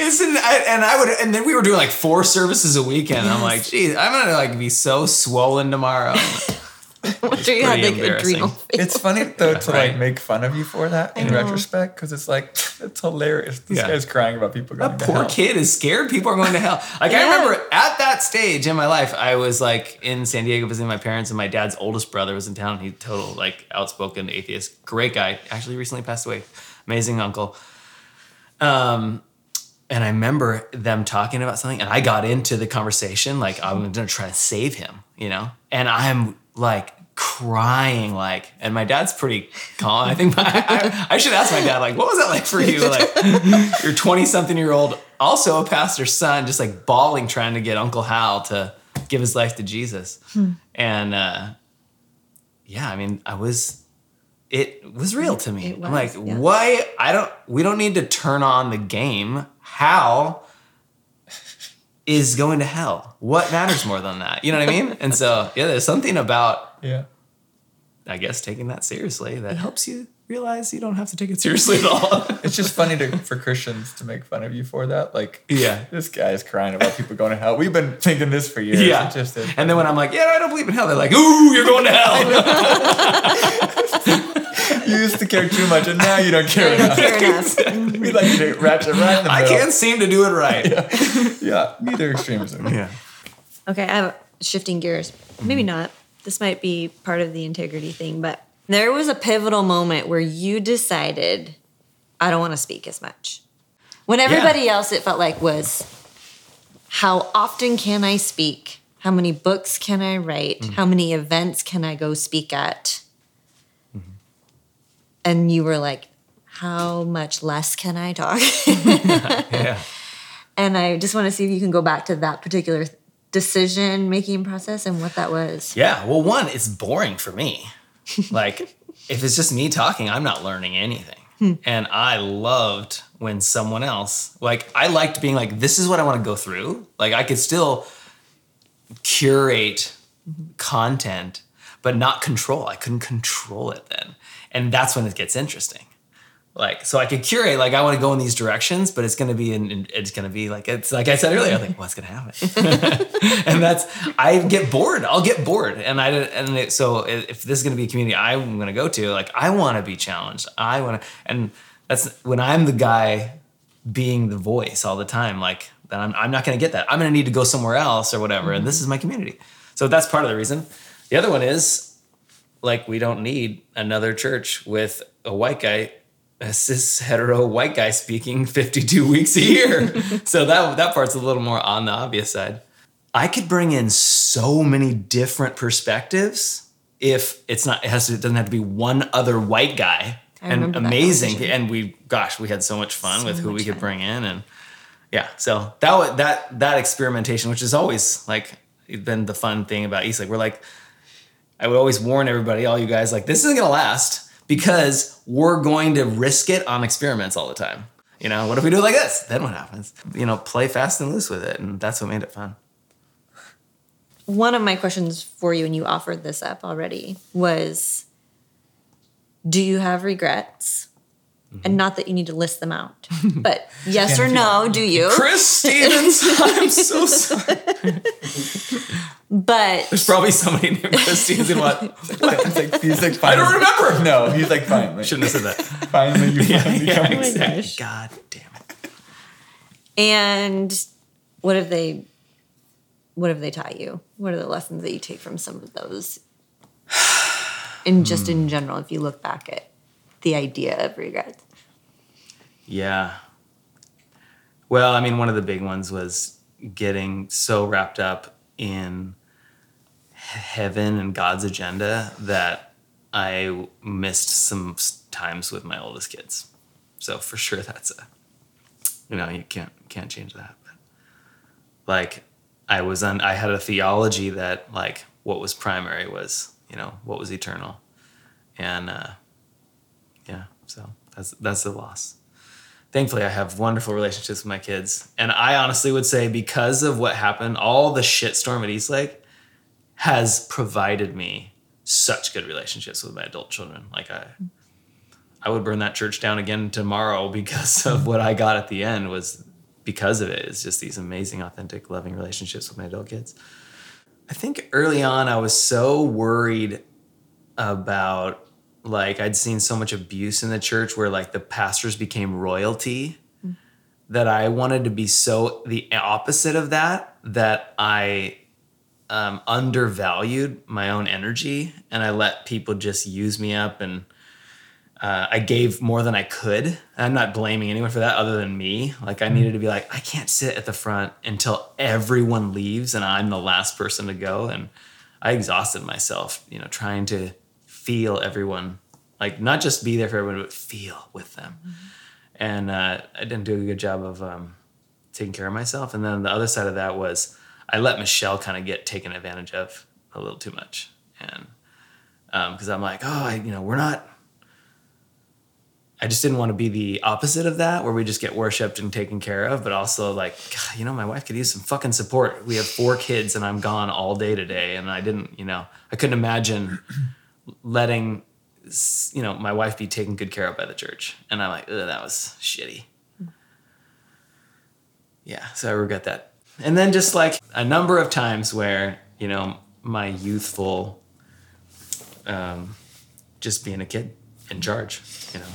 It's in, I, and I would, and then we were doing like four services a weekend. I'm like, geez, I'm gonna like be so swollen tomorrow. wonder you had like adrenal. embarrassing. It's funny though to Right. like make fun of you for that in retrospect because it's like it's hilarious. This Yeah. guy's crying about people going to hell. That to poor hell. kid is scared people are going to hell. Like I Yeah. remember at that stage in my life, I was like in San Diego visiting my parents, and my dad's oldest brother was in town. He total like outspoken atheist, great guy. Actually, recently passed away. Amazing uncle. Um, and I remember them talking about something, and I got into the conversation like I'm gonna try to save him, you know. And I'm like crying, like, and my dad's pretty calm. I think my, I, I should ask my dad, like, what was that like for you? Like, your 20 something year old, also a pastor's son, just like bawling, trying to get Uncle Hal to give his life to Jesus. And uh, yeah, I mean, I was, it was real to me. It I'm like, yeah. why? I don't, we don't need to turn on the game. Hal is going to hell. What matters more than that? You know what I mean? And so, yeah, there's something about, Yeah. I guess, taking that seriously that helps you realize you don't have to take it seriously at all. It's just funny to for Christians to make fun of you for that. Like, Yeah. this guy is crying about people going to hell. We've been thinking this for years. Yeah. Just is. And then when I'm like, yeah, I don't believe in hell, they're like, ooh, you're going to hell. you used to care too much, and now you don't care enough. care enough. we like you to ratchet right in the I can't seem to do it right. Yeah, neither extremism. Yeah. Okay, I have shifting gears. Maybe hmm. not. This might be part of the integrity thing, but there was a pivotal moment where you decided, I don't want to speak as much. When everybody else, it felt like, was how often can I speak? How many books can I write? Mm-hmm. How many events can I go speak at? Mm-hmm. And you were like, how much less can I talk? Yeah. And I just want to see if you can go back to that particular decision making process and what that was. Yeah. Well, one, it's boring for me. Like, if it's just me talking, I'm not learning anything. Hmm. And I loved when someone else, like, I liked being like, this is what I want to go through. Like, I could still curate content, but not control. I couldn't control it then. And that's when it gets interesting. Like, so I could curate, like, I want to go in these directions, but it's going to be in, it's going to be like, it's like I said earlier, I'm like, what's going to happen? and that's, I get bored. I'll get bored. And I, and it, so if this is going to be a community I'm going to go to, like, I want to be challenged. I want to, and that's when I'm the guy being the voice all the time, like, then I'm, I'm not going to get that. I'm going to need to go somewhere else or whatever. And this is my community. So that's part of the reason. The other one is, like we don't need another church with a white guy a cis hetero white guy speaking 52 weeks a year. So that that part's a little more on the obvious side. I could bring in so many different perspectives if it's not it has to it doesn't have to be one other white guy. I and amazing. and we gosh we had so much fun So with who we could fun. bring in. And yeah so that that that experimentation which is always like been the fun thing about EastLake we're like I would always warn everybody, all you guys, like this isn't gonna last because we're going to risk it on experiments all the time. You know, what if we do it like this? Then what happens? You know, play fast and loose with it, and that's what made it fun. One of my questions for you, and you offered this up already, was Do you have regrets? Mm-hmm. And not that you need to list them out, but yes or no, do you? Chris Stevens, I'm so sorry. But There's probably somebody named Chris Stevens in what? He's like, he's like, I don't remember. No, he's like, finally. Shouldn't have said that. Finally, you finally yeah, come. Oh exactly. God damn it. and what have they what have they taught you? What are the lessons that you take from some of those And just in hmm. general if you look back at the idea of regrets? Yeah. Well, I mean, one of the big ones was getting so wrapped up in heaven and God's agenda that I missed some times with my oldest kids. So for sure, that's a you know you can't can't change that. But like I was on, I had a theology that like what was primary was you know what was eternal, and uh, yeah, so that's that's the loss thankfully I have wonderful relationships with my kids. And I honestly would say because of what happened, all the shitstorm at EastLake has provided me such good relationships with my adult children. Like I I would burn that church down again tomorrow because of what I got at the end was because of it. It's just these amazing, authentic, loving relationships with my adult kids. I think early on I was so worried about like I'd seen so much abuse in the church where like the pastors became royalty mm. that I wanted to be so the opposite of that that I um, undervalued my own energy and I let people just use me up and uh, I gave more than I could. I'm not blaming anyone for that other than me. Like I needed to be like I can't sit at the front until everyone leaves and I'm the last person to go and I exhausted myself, you know, trying to feel everyone, like not just be there for everyone, but feel with them. And uh, I didn't do a good job of um, taking care of myself. And then the other side of that was I let Michelle kind of get taken advantage of a little too much. And um, because I'm like, oh, I, you know, we're not. I just didn't want to be the opposite of that, where we just get worshipped and taken care of, but also like, God, you know, my wife could use some fucking support. We have four kids, and I'm gone all day today, and I didn't, you know, I couldn't imagine letting you know my wife be taken good care of by the church and i'm like Ugh, that was shitty hmm. yeah so i regret that and then just like a number of times where you know my youthful um, just being a kid in charge you know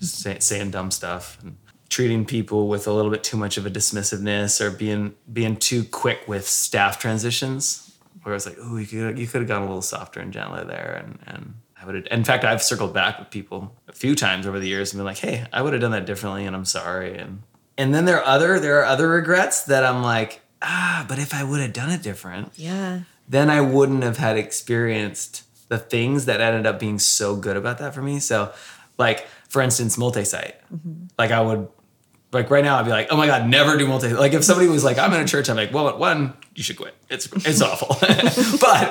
say, saying dumb stuff and treating people with a little bit too much of a dismissiveness or being being too quick with staff transitions where I was like, oh, you could you could have gone a little softer and gentler there, and and I would. In fact, I've circled back with people a few times over the years and been like, hey, I would have done that differently, and I'm sorry. And and then there are other there are other regrets that I'm like, ah, but if I would have done it different, Yeah. then I wouldn't have had experienced the things that ended up being so good about that for me. So, like for instance, multi-site. Like I would, like right now, I'd be like, oh my god, never do multi. Like if somebody was like, I'm in a church, I'm like, well, one, you should quit. It's it's awful. but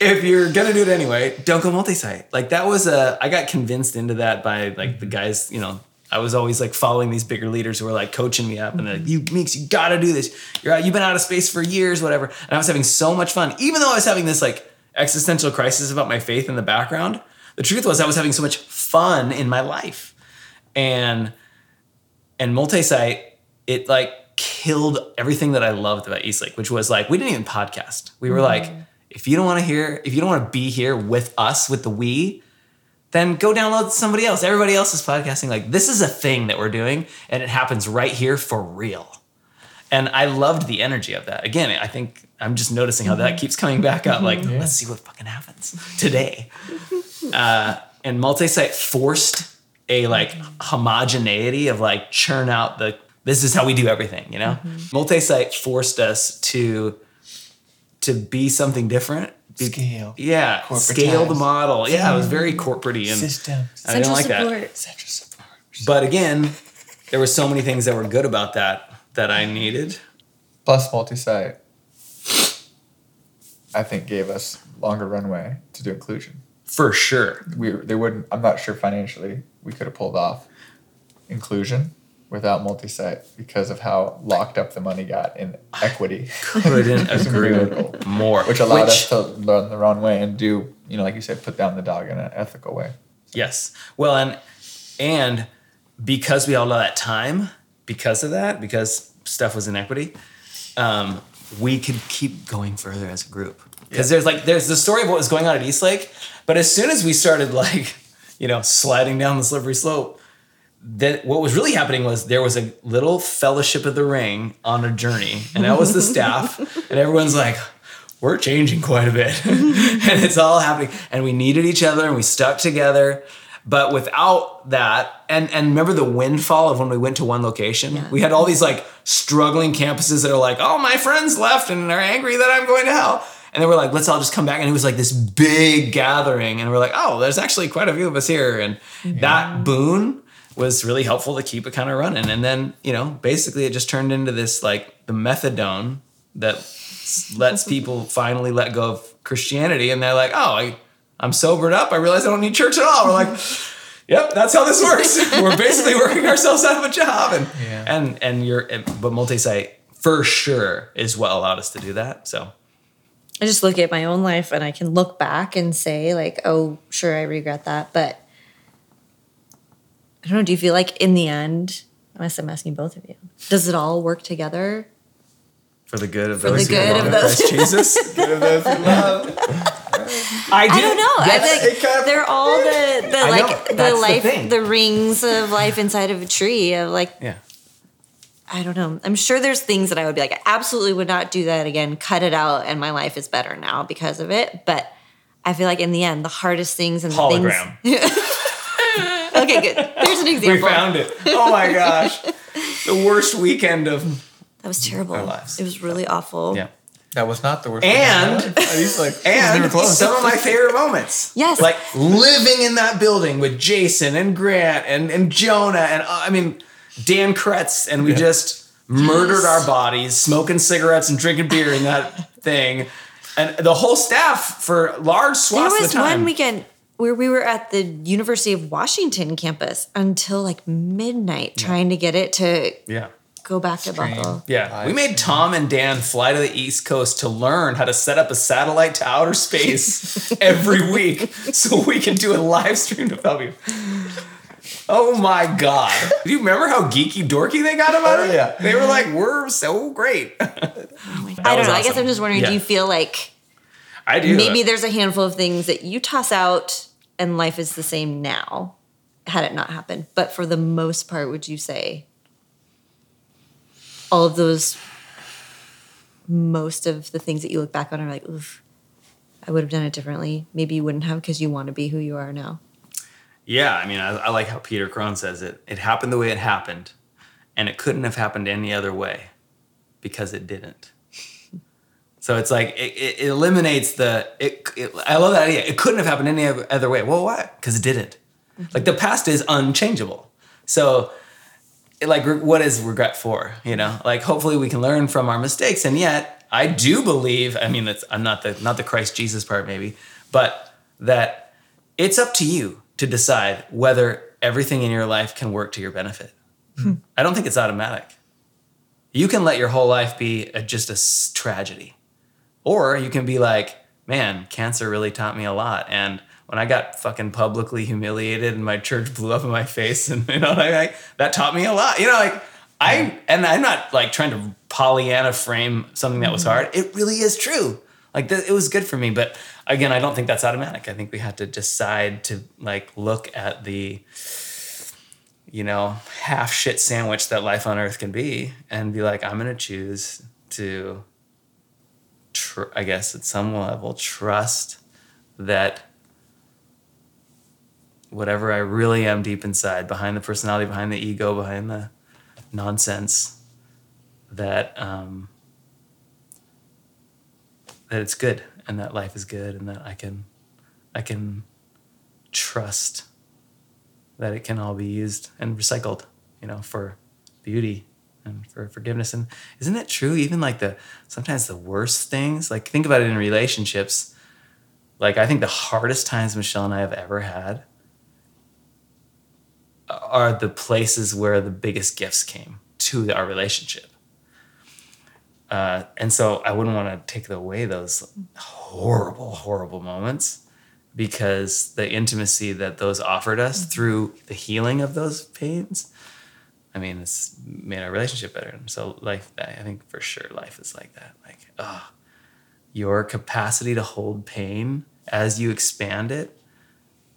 if you're gonna do it anyway, don't go multi-site. Like that was a, I got convinced into that by like the guys, you know. I was always like following these bigger leaders who were like coaching me up and they're like, you Meeks, you gotta do this. You're out, you've been out of space for years, whatever. And I was having so much fun, even though I was having this like existential crisis about my faith in the background. The truth was I was having so much fun in my life. And and multi-site, it like killed everything that I loved about EastLake, which was like we didn't even podcast. We were mm-hmm. like, if you don't want to hear, if you don't want to be here with us with the we, then go download somebody else. Everybody else is podcasting. Like this is a thing that we're doing, and it happens right here for real. And I loved the energy of that. Again, I think I'm just noticing how that mm-hmm. keeps coming back up. Like, mm-hmm. let's see what fucking happens today. Uh, and multi-site forced a like homogeneity of like churn out the this is how we do everything, you know? Mm-hmm. Multi-site forced us to to be something different. Be- Scale. Yeah. Scale the model. Yeah, it was very mm-hmm. corporate and Systems. I didn't Central like that. support. Central support. But again, there were so many things that were good about that that I needed. Plus multi-site, I think gave us longer runway to do inclusion. For sure. We they wouldn't. I'm not sure financially we could have pulled off inclusion without multi-site because of how locked up the money got in equity. Couldn't agree more. which allowed Which- us to learn the wrong way and do you know like you said put down the dog in an ethical way Yes. Well, and and because we all know that time, because of that, because stuff was inequity, um, we could keep going further as a group. Because there's like there's the story of what was going on at EastLake, but as soon as we started like, you know, sliding down the slippery slope, that what was really happening was there was a little fellowship of the ring on a journey, and that was the staff, and everyone's like, we're changing quite a bit. and it's all happening. And we needed each other and we stuck together. But without that, and and remember the windfall of when we went to one location? Yeah. We had all these like struggling campuses that are like, oh, my friends left and they're angry that I'm going to hell. And then we're like, let's all just come back. And it was like this big gathering. And we're like, oh, there's actually quite a few of us here. And that boon was really helpful to keep it kind of running. And then, you know, basically it just turned into this like the methadone that lets people finally let go of Christianity. And they're like, oh, I, I'm sobered up. I realize I don't need church at all. We're like, yep, that's how this works. We're basically working ourselves out of a job. And, Yeah. and, and you're, but multi-site for sure is what allowed us to do that. So I just look at my own life and I can look back and say, like, oh, sure, I regret that. But I don't know. Do you feel like in the end, unless I'm asking both of you, does it all work together? for the good of For those the who good love of those- Christ Jesus. Good of those who love. I, I don't know. I think it kind of- they're all the the I like the That's the life thing. the, rings of life inside of a tree of like Yeah. I don't know. I'm sure there's things that I would be like I absolutely would not do that again. Cut it out, and my life is better now because of it. But I feel like in the end, the hardest things and the Hologram. things. okay, good. There's an example. We found it. Oh my gosh. the worst weekend of that was terrible. Our lives. It was really awful. yeah. That was not the worst. And- thing. He's like, And some of my favorite moments. Yes. Like living in that building with Jason and Grant and, and Jonah and uh, I mean Dan Kretz and we Yeah. just murdered our bodies, smoking cigarettes and drinking beer in that thing. And the whole staff for large There swaths of was the time. one weekend where we were at the University of Washington campus until like midnight trying to get it to yeah. go back to Stream. Bethel. Yeah, Live we made Tom and Dan fly to the East Coast to learn how to set up a satellite to outer space every week so we can do a live stream to Bellevue. Oh my God. Do you remember how geeky dorky they got about Oh, it? yeah. They were like, we're so great. I don't was know. I guess. I'm just wondering, Yeah. do you feel like I do. maybe there's a handful of things that you toss out and life is the same now had it not happened? But for the most part, would you say all of those, most of the things that you look back on are like, oof, I would have done it differently. Maybe you wouldn't have because you want to be who you are now. Yeah, I mean, I, I like how Peter Crone says it. It happened the way it happened, and it couldn't have happened any other way because it didn't. So it's like it, it it eliminates the. It, it, I love that idea. It couldn't have happened any other way. Well, why? Because it didn't. Mm-hmm. Like the past is unchangeable. So, it, like, what is regret for? You know, like hopefully we can learn from our mistakes, and yet I do believe. I mean, that's I'm not the not the Christ Jesus part maybe, but that it's up to you to decide whether everything in your life can work to your benefit. Hmm. I don't think it's automatic. You can let your whole life be a, just a s- tragedy, or you can be like, man, cancer really taught me a lot. And when I got fucking publicly humiliated and my church blew up in my face, and you know, like, that taught me a lot. You know, like I and I'm not like trying to Pollyanna frame something that was mm-hmm. hard. It really is true. Like th- it was good for me, but again, I don't think that's automatic. I think we have to decide to like look at the you know half shit sandwich that life on earth can be, and be like, I'm gonna choose to, tr- I guess at some level, trust that whatever I really am deep inside, behind the personality, behind the ego, behind the nonsense, that um, that it's good and that life is good and that I can I can trust that it can all be used and recycled, you know, for beauty and for forgiveness. And isn't it true? Even like the sometimes the worst things, like think about it in relationships. Like I think the hardest times Michelle and I have ever had are the places where the biggest gifts came to our relationship. Uh, and so I wouldn't want to take away those horrible, horrible moments because the intimacy that those offered us through the healing of those pains, I mean, it's made our relationship better. And so, life, I think for sure, life is like that. Like, oh, your capacity to hold pain as you expand it,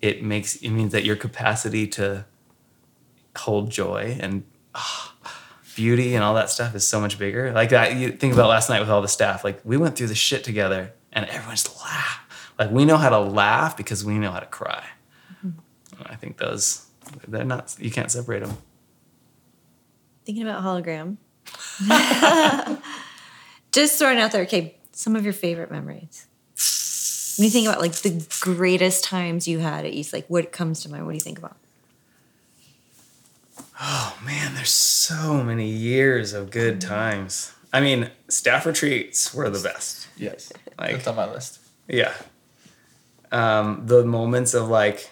it makes it means that your capacity to hold joy and ah, beauty and all that stuff is so much bigger. Like that, you think about last night with all the staff. Like we went through the shit together, and everyone just laugh. Like we know how to laugh because we know how to cry. And I think those they're not you can't separate them. Thinking about hologram. Just throwing out there, okay, some of your favorite memories. When you think about like the greatest times you had at EastLake what comes to mind? What do you think about? Oh man, there's so many years of good times. I mean, staff retreats were the best. Yes. Like- That's on my list. Yeah. Um, the moments of like,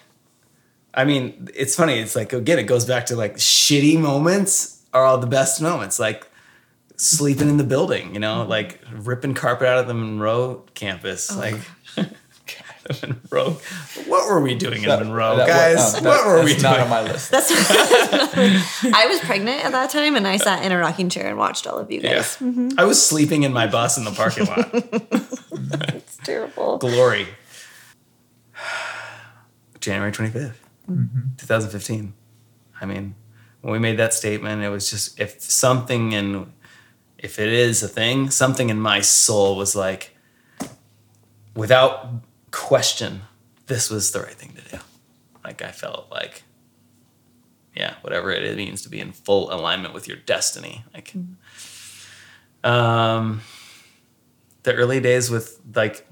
I mean, it's funny. It's like again, it goes back to like shitty moments are all the best moments. Like sleeping in the building, you know, like ripping carpet out of the Monroe campus, like. Monroe. What were we doing in Monroe, that- guys? um, what that- were we that's doing? not on my list. That's I was pregnant at that time, and I sat in a rocking chair and watched all of you yeah. guys. I was sleeping in my bus in the parking lot. It's terrible. Glory. January 25th, 2015. I mean, when we made that statement, it was just if something in, if it is a thing, something in my soul was like, without question, this was the right thing to do. Like I felt like, yeah, whatever it means to be in full alignment with your destiny. Like, um, the early days with like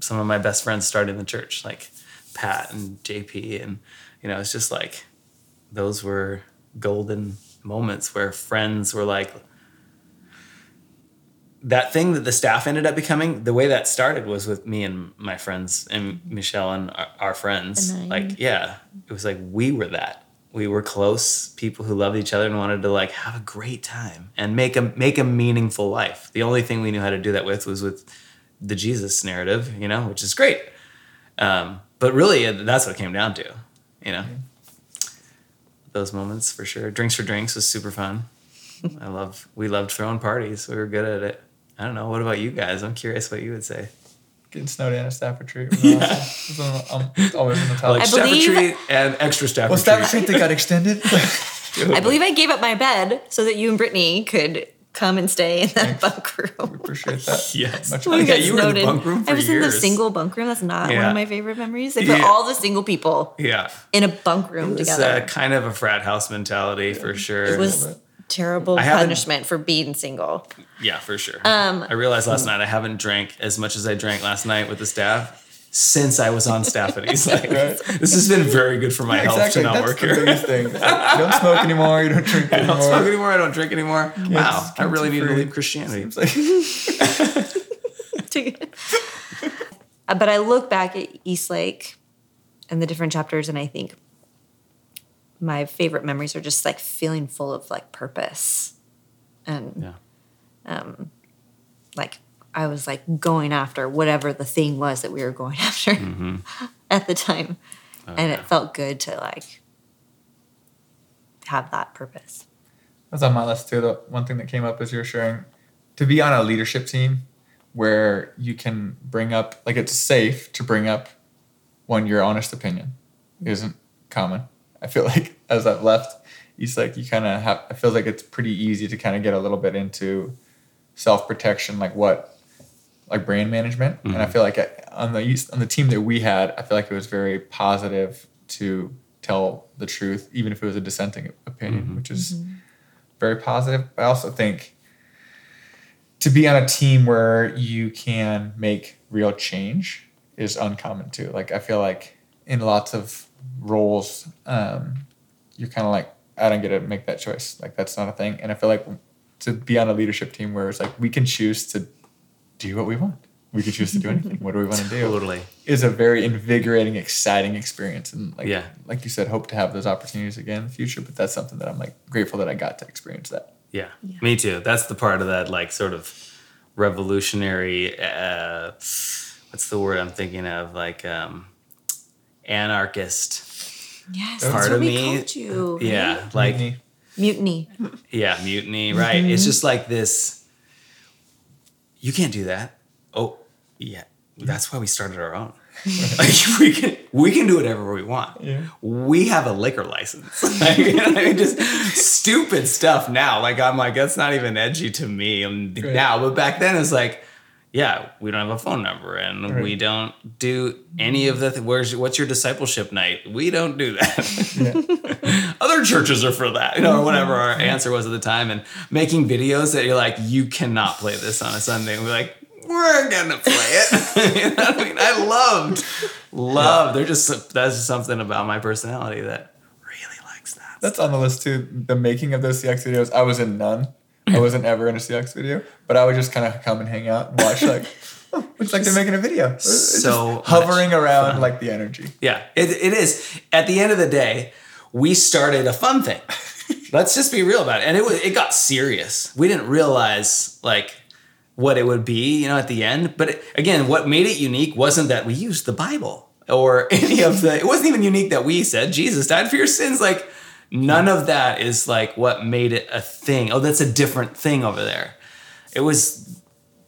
some of my best friends starting the church, like Pat and JP, and you know, it's just like those were golden moments where friends were like that thing that the staff ended up becoming. The way that started was with me and my friends and Michelle and our, our friends. And Like, yeah, it was like we were that. We were close people who loved each other and wanted to like have a great time and make a make a meaningful life. The only thing we knew how to do that with was with the Jesus narrative, you know, which is great. Um, but really, that's what it came down to, you know. Those moments for sure. Drinks for drinks was super fun. I love. We loved throwing parties. We were good at it. I don't know. What about you guys? I'm curious what you would say. Getting snowed in at staff retreat. Was awesome. It was on- um, always in the top. Like I staff believe- retreat and extra staff well, retreat. staff retreat they got extended. I believe I gave up my bed so that you and Brittany could come and stay in that bunk room. Appreciate that. Yes. Much We yeah, you were in snowed the bunk room for I was in the single bunk room. That's not one of my favorite memories. They put Yeah. all the single people Yeah. in a bunk room It's together. uh, kind of a frat house mentality for sure. it was terrible I punishment for being single. Yeah, for sure. Um, I realized last night I haven't drank as much as I drank last night with the staff since I was on staff at EastLake. Right. This has been very good for my health exactly. to not That's work the here. biggest thing. It's like, you don't smoke anymore. You don't drink I anymore. don't smoke anymore. I don't drink anymore. wow, just I really need to leave Christianity. Like, but I look back at EastLake and the different chapters, and I think my favorite memories are just like feeling full of like purpose and Yeah. Um, like I was like going after whatever the thing was that we were going after mm-hmm. at the time. Oh, and it felt good to like have that purpose. That's on my list too. The one thing that came up as you were sharing, to be on a leadership team where you can bring up, like it's safe to bring up one your honest opinion, isn't common. I feel like as I've left, EastLake, you kind of have. I feel like it's pretty easy to kind of get a little bit into self protection, like what, like brand management. And I mm-hmm. feel like I, on the on the team that we had, I feel like it was very positive to tell the truth, even if it was a dissenting opinion, mm-hmm. which is mm-hmm. very positive. I also think to be on a team where you can make real change is uncommon too. Like I feel like in lots of roles, um, you're kind of like, I don't get to make that choice. Like that's not a thing. And I feel like to be on a leadership team where it's like we can choose to do what we want. We could choose to do anything. What do we want to do? Totally. Is a very invigorating, exciting experience. And like Yeah. like you said, hope to have those opportunities again in the future. But that's something that I'm like grateful that I got to experience that. Yeah, me too. That's the part of that like sort of revolutionary. Uh, what's the word I'm thinking of? Like um, anarchist. Yes, Part that's of what we me- called you. right? Yeah, like Mutiny. mutiny. yeah, mutiny. Right. It's just like this. You can't do that. Oh, yeah. That's why we started our own. like we can we can do whatever we want. Yeah. We have a liquor license. like, I mean, just stupid stuff now. Like I'm like that's not even edgy to me now, but back then it's like yeah, we don't have a phone number and Right. we don't do any of the, th- where's, what's your discipleship night? We don't do that. Other churches are for that, you know, or whatever our answer was at the time. And making videos that you're like, you cannot play this on a Sunday. And we're like, we're gonna play it. you know I mean? I loved, loved. They're just that's just something about my personality that really likes that. That's on the list too. The making of those CX videos. I was in none. I wasn't ever in a CX video, but I would just kind of come and hang out and watch like, oh, it's like they're making a video. So hovering around fun. like the energy. Yeah, it, it is. At the end of the day, we started a fun thing. Let's just be real about it. And it was it got serious. We didn't realize like what it would be, you know, at the end. But it, again, what made it unique wasn't that we used the Bible or any of the. It wasn't even unique that we said Jesus died for your sins. Like none of that is like what made it a thing. Oh, that's a different thing over there. It was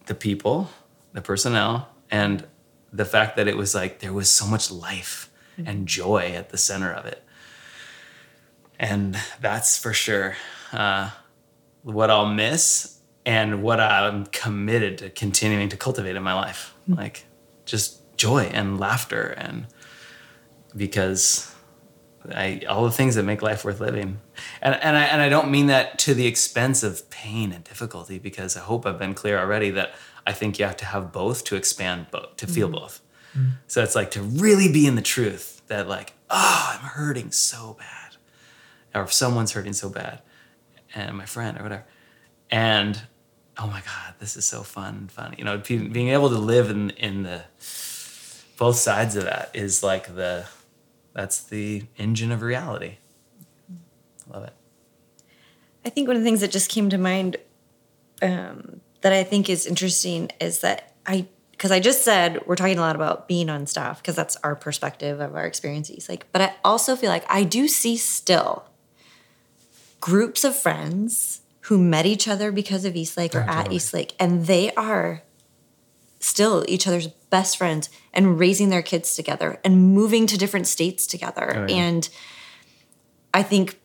the people, the personnel, and the fact that it was like there was so much life and joy at the center of it. And that's for sure uh, what I'll miss and what I'm committed to continuing to cultivate in my life. Like just joy and laughter and because I all the things that make life worth living. And and I and I don't mean that to the expense of pain and difficulty because I hope I've been clear already that I think you have to have both to expand both, to feel mm-hmm. both. Mm-hmm. So it's like to really be in the truth that like, oh, I'm hurting so bad. Or if someone's hurting so bad and my friend or whatever. And oh my God, this is so fun, fun. You know, being able to live in in the both sides of that is like the that's the engine of reality. Love it. I think one of the things that just came to mind um, that I think is interesting is that I, because I just said we're talking a lot about being on staff because that's our perspective of our experiences. Like, but I also feel like I do see still groups of friends who met each other because of EastLake or at totally. EastLake, and they are still each other's best friends and raising their kids together and moving to different states together. Oh, yeah. And I think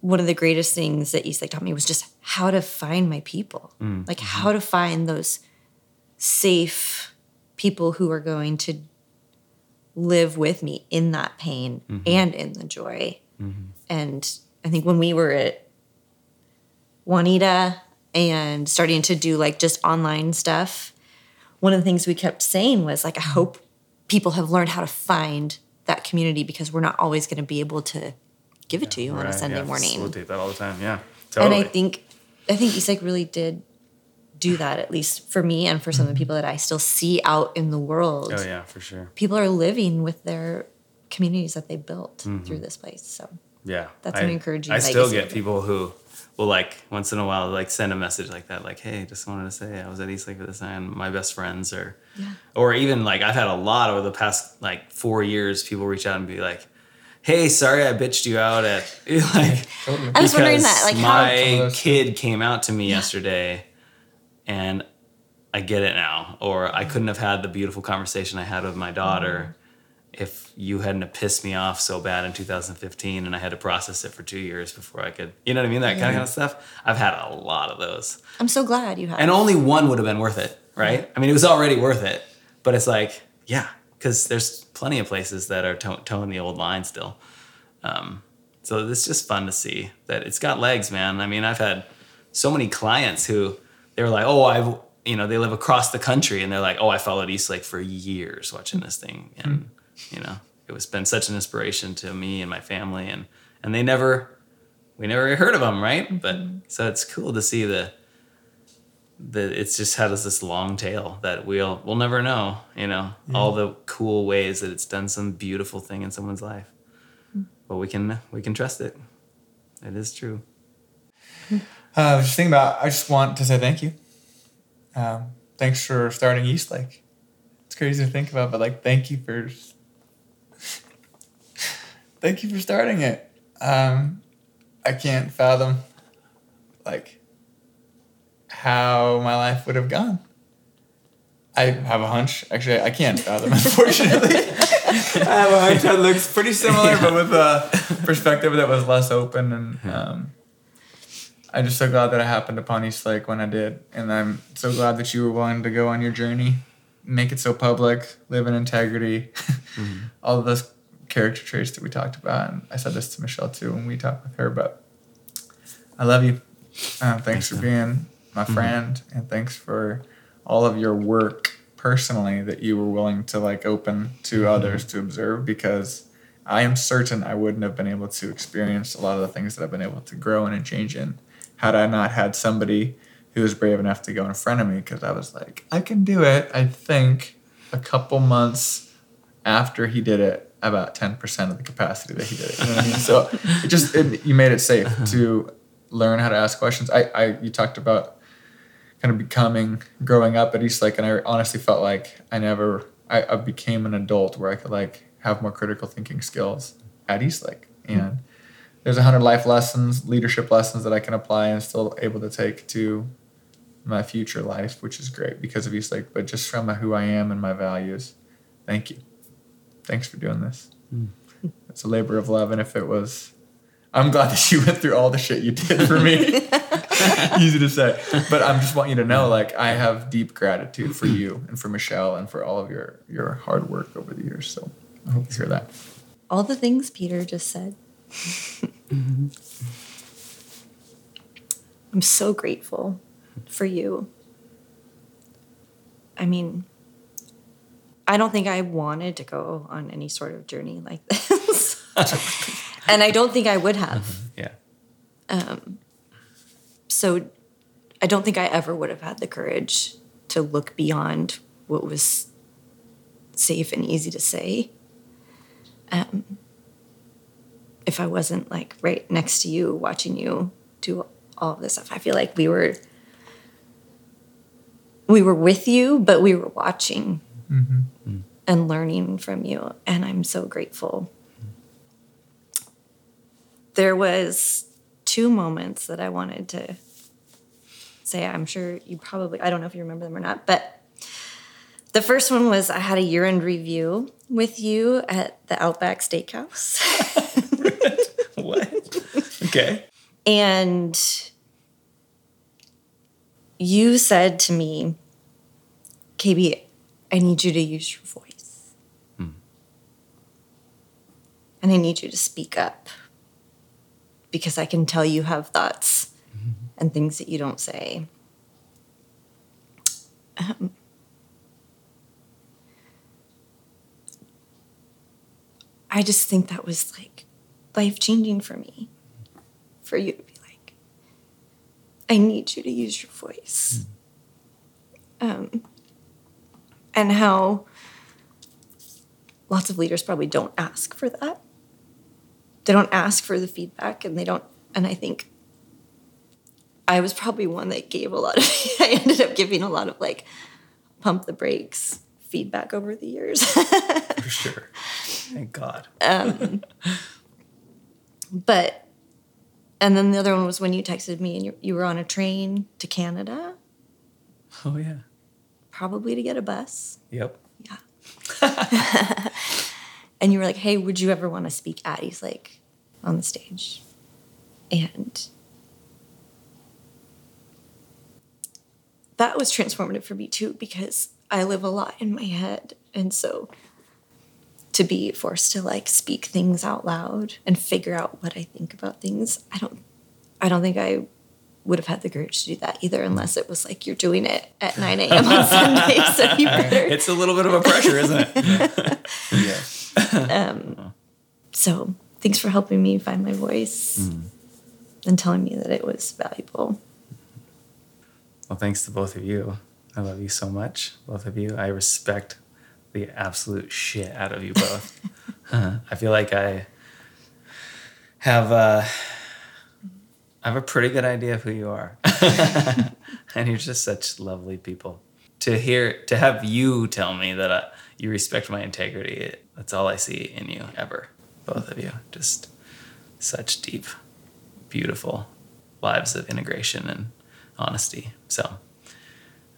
one of the greatest things that EastLake taught me was just how to find my people, Mm, like mm-hmm. how to find those safe people who are going to live with me in that pain Mm-hmm. and in the joy. And I think when we were at Juanita and starting to do like just online stuff, one of the things we kept saying was like, I hope people have learned how to find that community because we're not always going to be able to give it to you on a Right, Sunday yeah, morning. Facilitate that all the time. Yeah. And I think I think EastLake really did do that, at least for me and for some of the people that I still see out in the world. oh yeah, for sure. People are living with their communities that they built Mm-hmm. through this place. So Yeah. That's I, an encouraging I still get people who will like once in a while like send a message like that, like, hey, just wanted to say I was at EastLake for this and my best friends or or even like I've had a lot over the past like four years, people reach out and be like, Hey, sorry I bitched you out at like Totally. I was wondering that, like how Some of my kid came out to me yesterday and I get it now. Or I couldn't have had the beautiful conversation I had with my daughter oh. If you hadn't pissed me off so bad in 2015 and I had to process it for two years before I could, you know what I mean? That kind of stuff. I've had a lot of those. I'm so glad you have. And only one would have been worth it, right? I mean, it was already worth it. But it's like, yeah, because there's plenty of places that are to- towing the old line still. Um, so it's just fun to see that it's got legs, man. I mean, I've had so many clients who they were like, oh, I've, you know, they live across the country and they're like, oh, I followed EastLake for years watching this thing. And, you know, it was been such an inspiration to me and my family. And, and they never, we never heard of them, right? But so it's cool to see the, that it's just had us this long tail that we'll we'll never know you know all the cool ways that it's done some beautiful thing in someone's life but we can we can trust it it is true Uh, just thinking about. I just want to say thank you. Um, thanks for starting EastLake. It's crazy to think about, but like, thank you for. Thank you for starting it. Um, I can't fathom, like, how my life would have gone. I have a hunch. Actually, I can't fathom, unfortunately. I have a hunch that looks pretty similar, but with a perspective that was less open and. Um, I'm just so glad that it happened upon EastLake when I did, and I'm so glad that you were willing to go on your journey, make it so public, live in integrity, all of those character traits that we talked about. And I said this to Michelle too when we talked with her, but I love you. Uh, thanks for being my friend, and thanks for all of your work personally that you were willing to like open to others to observe because I am certain I wouldn't have been able to experience a lot of the things that I've been able to grow in and change in had I not had somebody who was brave enough to go in front of me because I was like, I can do it. I think a couple months after he did it, about 10% of the capacity that he did it. You know what I mean? So it just, it, you made it safe uh-huh. to learn how to ask questions. I, I, you talked about kind of becoming, growing up at EastLake, and I honestly felt like I never, I, I became an adult where I could like have more critical thinking skills at EastLake. Hmm. And there's a hundred life lessons, leadership lessons that I can apply and still able to take to my future life, which is great because of EastLake, but just from who I am and my values. Thank you. Thanks for doing this. Mm. It's a labor of love. And if it was, I'm glad that you went through all the shit you did for me. Easy to say. But I'm just want you to know, like, I have deep gratitude for you and for Michelle and for all of your, your hard work over the years. So I hope you hear that. All the things Peter just said. Mm-hmm. I'm so grateful for you. I mean, I don't think I wanted to go on any sort of journey like this. and I don't think I would have. Yeah. So I don't think I ever would have had the courage to look beyond what was safe and easy to say. Um, if I wasn't like right next to you, watching you do all of this stuff, I feel like we were we were with you, but we were watching Mm-hmm. and learning from you, and I'm so grateful. There was two moments that I wanted to say. I'm sure you probably I don't know if you remember them or not, but the first one was I had a year end review with you at the Outback Steakhouse. What? okay. And you said to me, KB, I need you to use your voice. And I need you to speak up because I can tell you have thoughts and things that you don't say. Um, I just think that was like life changing for me. For you to be like, I need you to use your voice. Um, and how lots of leaders probably don't ask for that. They don't ask for the feedback and they don't, and I think I was probably one that gave a lot of, I ended up giving a lot of like pump the brakes feedback over the years. For sure. Thank God. Um, but, and then the other one was when you texted me and you, you were on a train to Canada, Oh yeah. Probably to get a bus. Yep. Yeah. and you were like, hey, would you ever want to speak at EastLake on the stage? And that was transformative for me too, because I live a lot in my head. And so to be forced to like speak things out loud and figure out what I think about things, I don't I don't think I would have had the courage to do that either unless it was like you're doing it at 9 a.m. on Sunday. So you better It's a little bit of a pressure, isn't it? Yeah. So thanks for helping me find my voice and telling me that it was valuable. Well, thanks to both of you. I love you so much, both of you. I respect the absolute shit out of you both. I feel like I have uh, I have a pretty good idea of who you are, and you're just such lovely people. To hear, to have you tell me that uh, you respect my integrity, it, that's all I see in you ever. Both of you, just such deep, beautiful lives of integration and honesty. So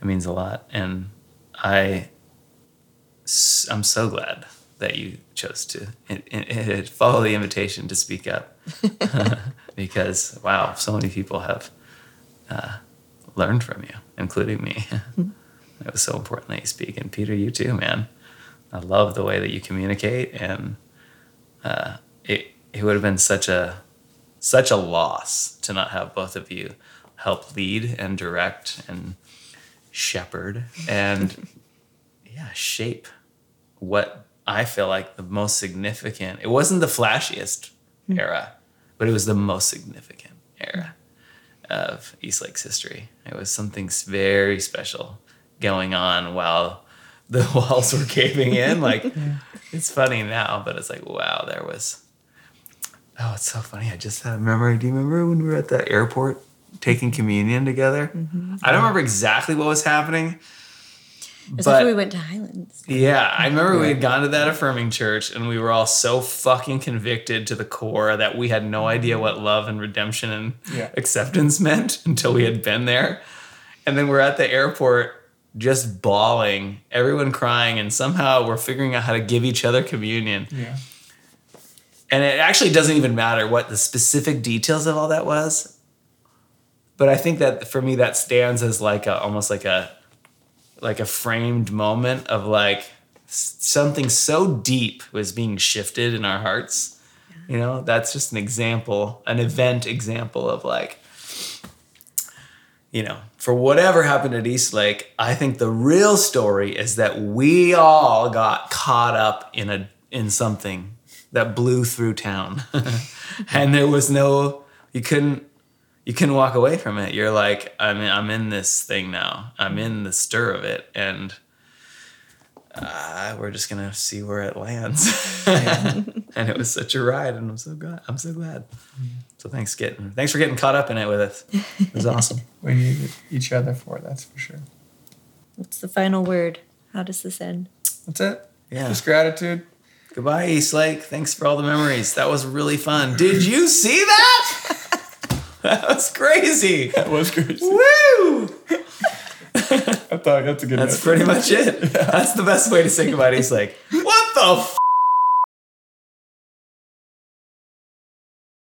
it means a lot, and I, I'm so glad that you chose to follow the invitation to speak up because wow, so many people have uh, learned from you, including me. it was so important that you speak. And Peter, you too, man. I love the way that you communicate, and uh, it it would have been such a such a loss to not have both of you help lead and direct and shepherd and yeah shape what I feel like the most significant. It wasn't the flashiest hmm. era, but it was the most significant era of EastLake's history. It was something very special going on while the walls were caving in. Like it's funny now, but it's like wow, there was. Oh, it's so funny. I just had a memory. Do you remember when we were at the airport taking mm-hmm. communion together? Mm-hmm. I don't remember exactly what was happening. It's But- we went to Highlands. Yeah, I remember we had gone to that affirming church and we were all so fucking convicted to the core that we had no idea mm-hmm. what love and redemption and Yeah. acceptance meant until we had been there. And then we're at the airport just bawling, everyone crying, and somehow we're figuring out how to give each other communion. Yeah. And it actually doesn't even matter what the specific details of all that was. But I think that for me that stands as like a almost like a like a framed moment of like something so deep was being shifted in our hearts. You know, that's just an example, an event example of like you know, for whatever happened at EastLake, I think the real story is that we all got caught up in a in something that blew through town. and there was no you couldn't you can't walk away from it. You're like, I'm in, I'm in this thing now. I'm in the stir of it and uh, we're just gonna see where it lands. and it was such a ride, and I'm so glad. I'm so glad. So thanks getting thanks for getting caught up in it with us. It was awesome. We need each other for that's for sure. What's the final word? How does this end? That's it. Yeah. Just gratitude. Goodbye, EastLake. Thanks for all the memories. That was really fun. Did you see that? That was crazy. That was crazy. Woo! I thought that's a good. That's note. pretty much it. That's the best way to say goodbye to EastLake. What the f?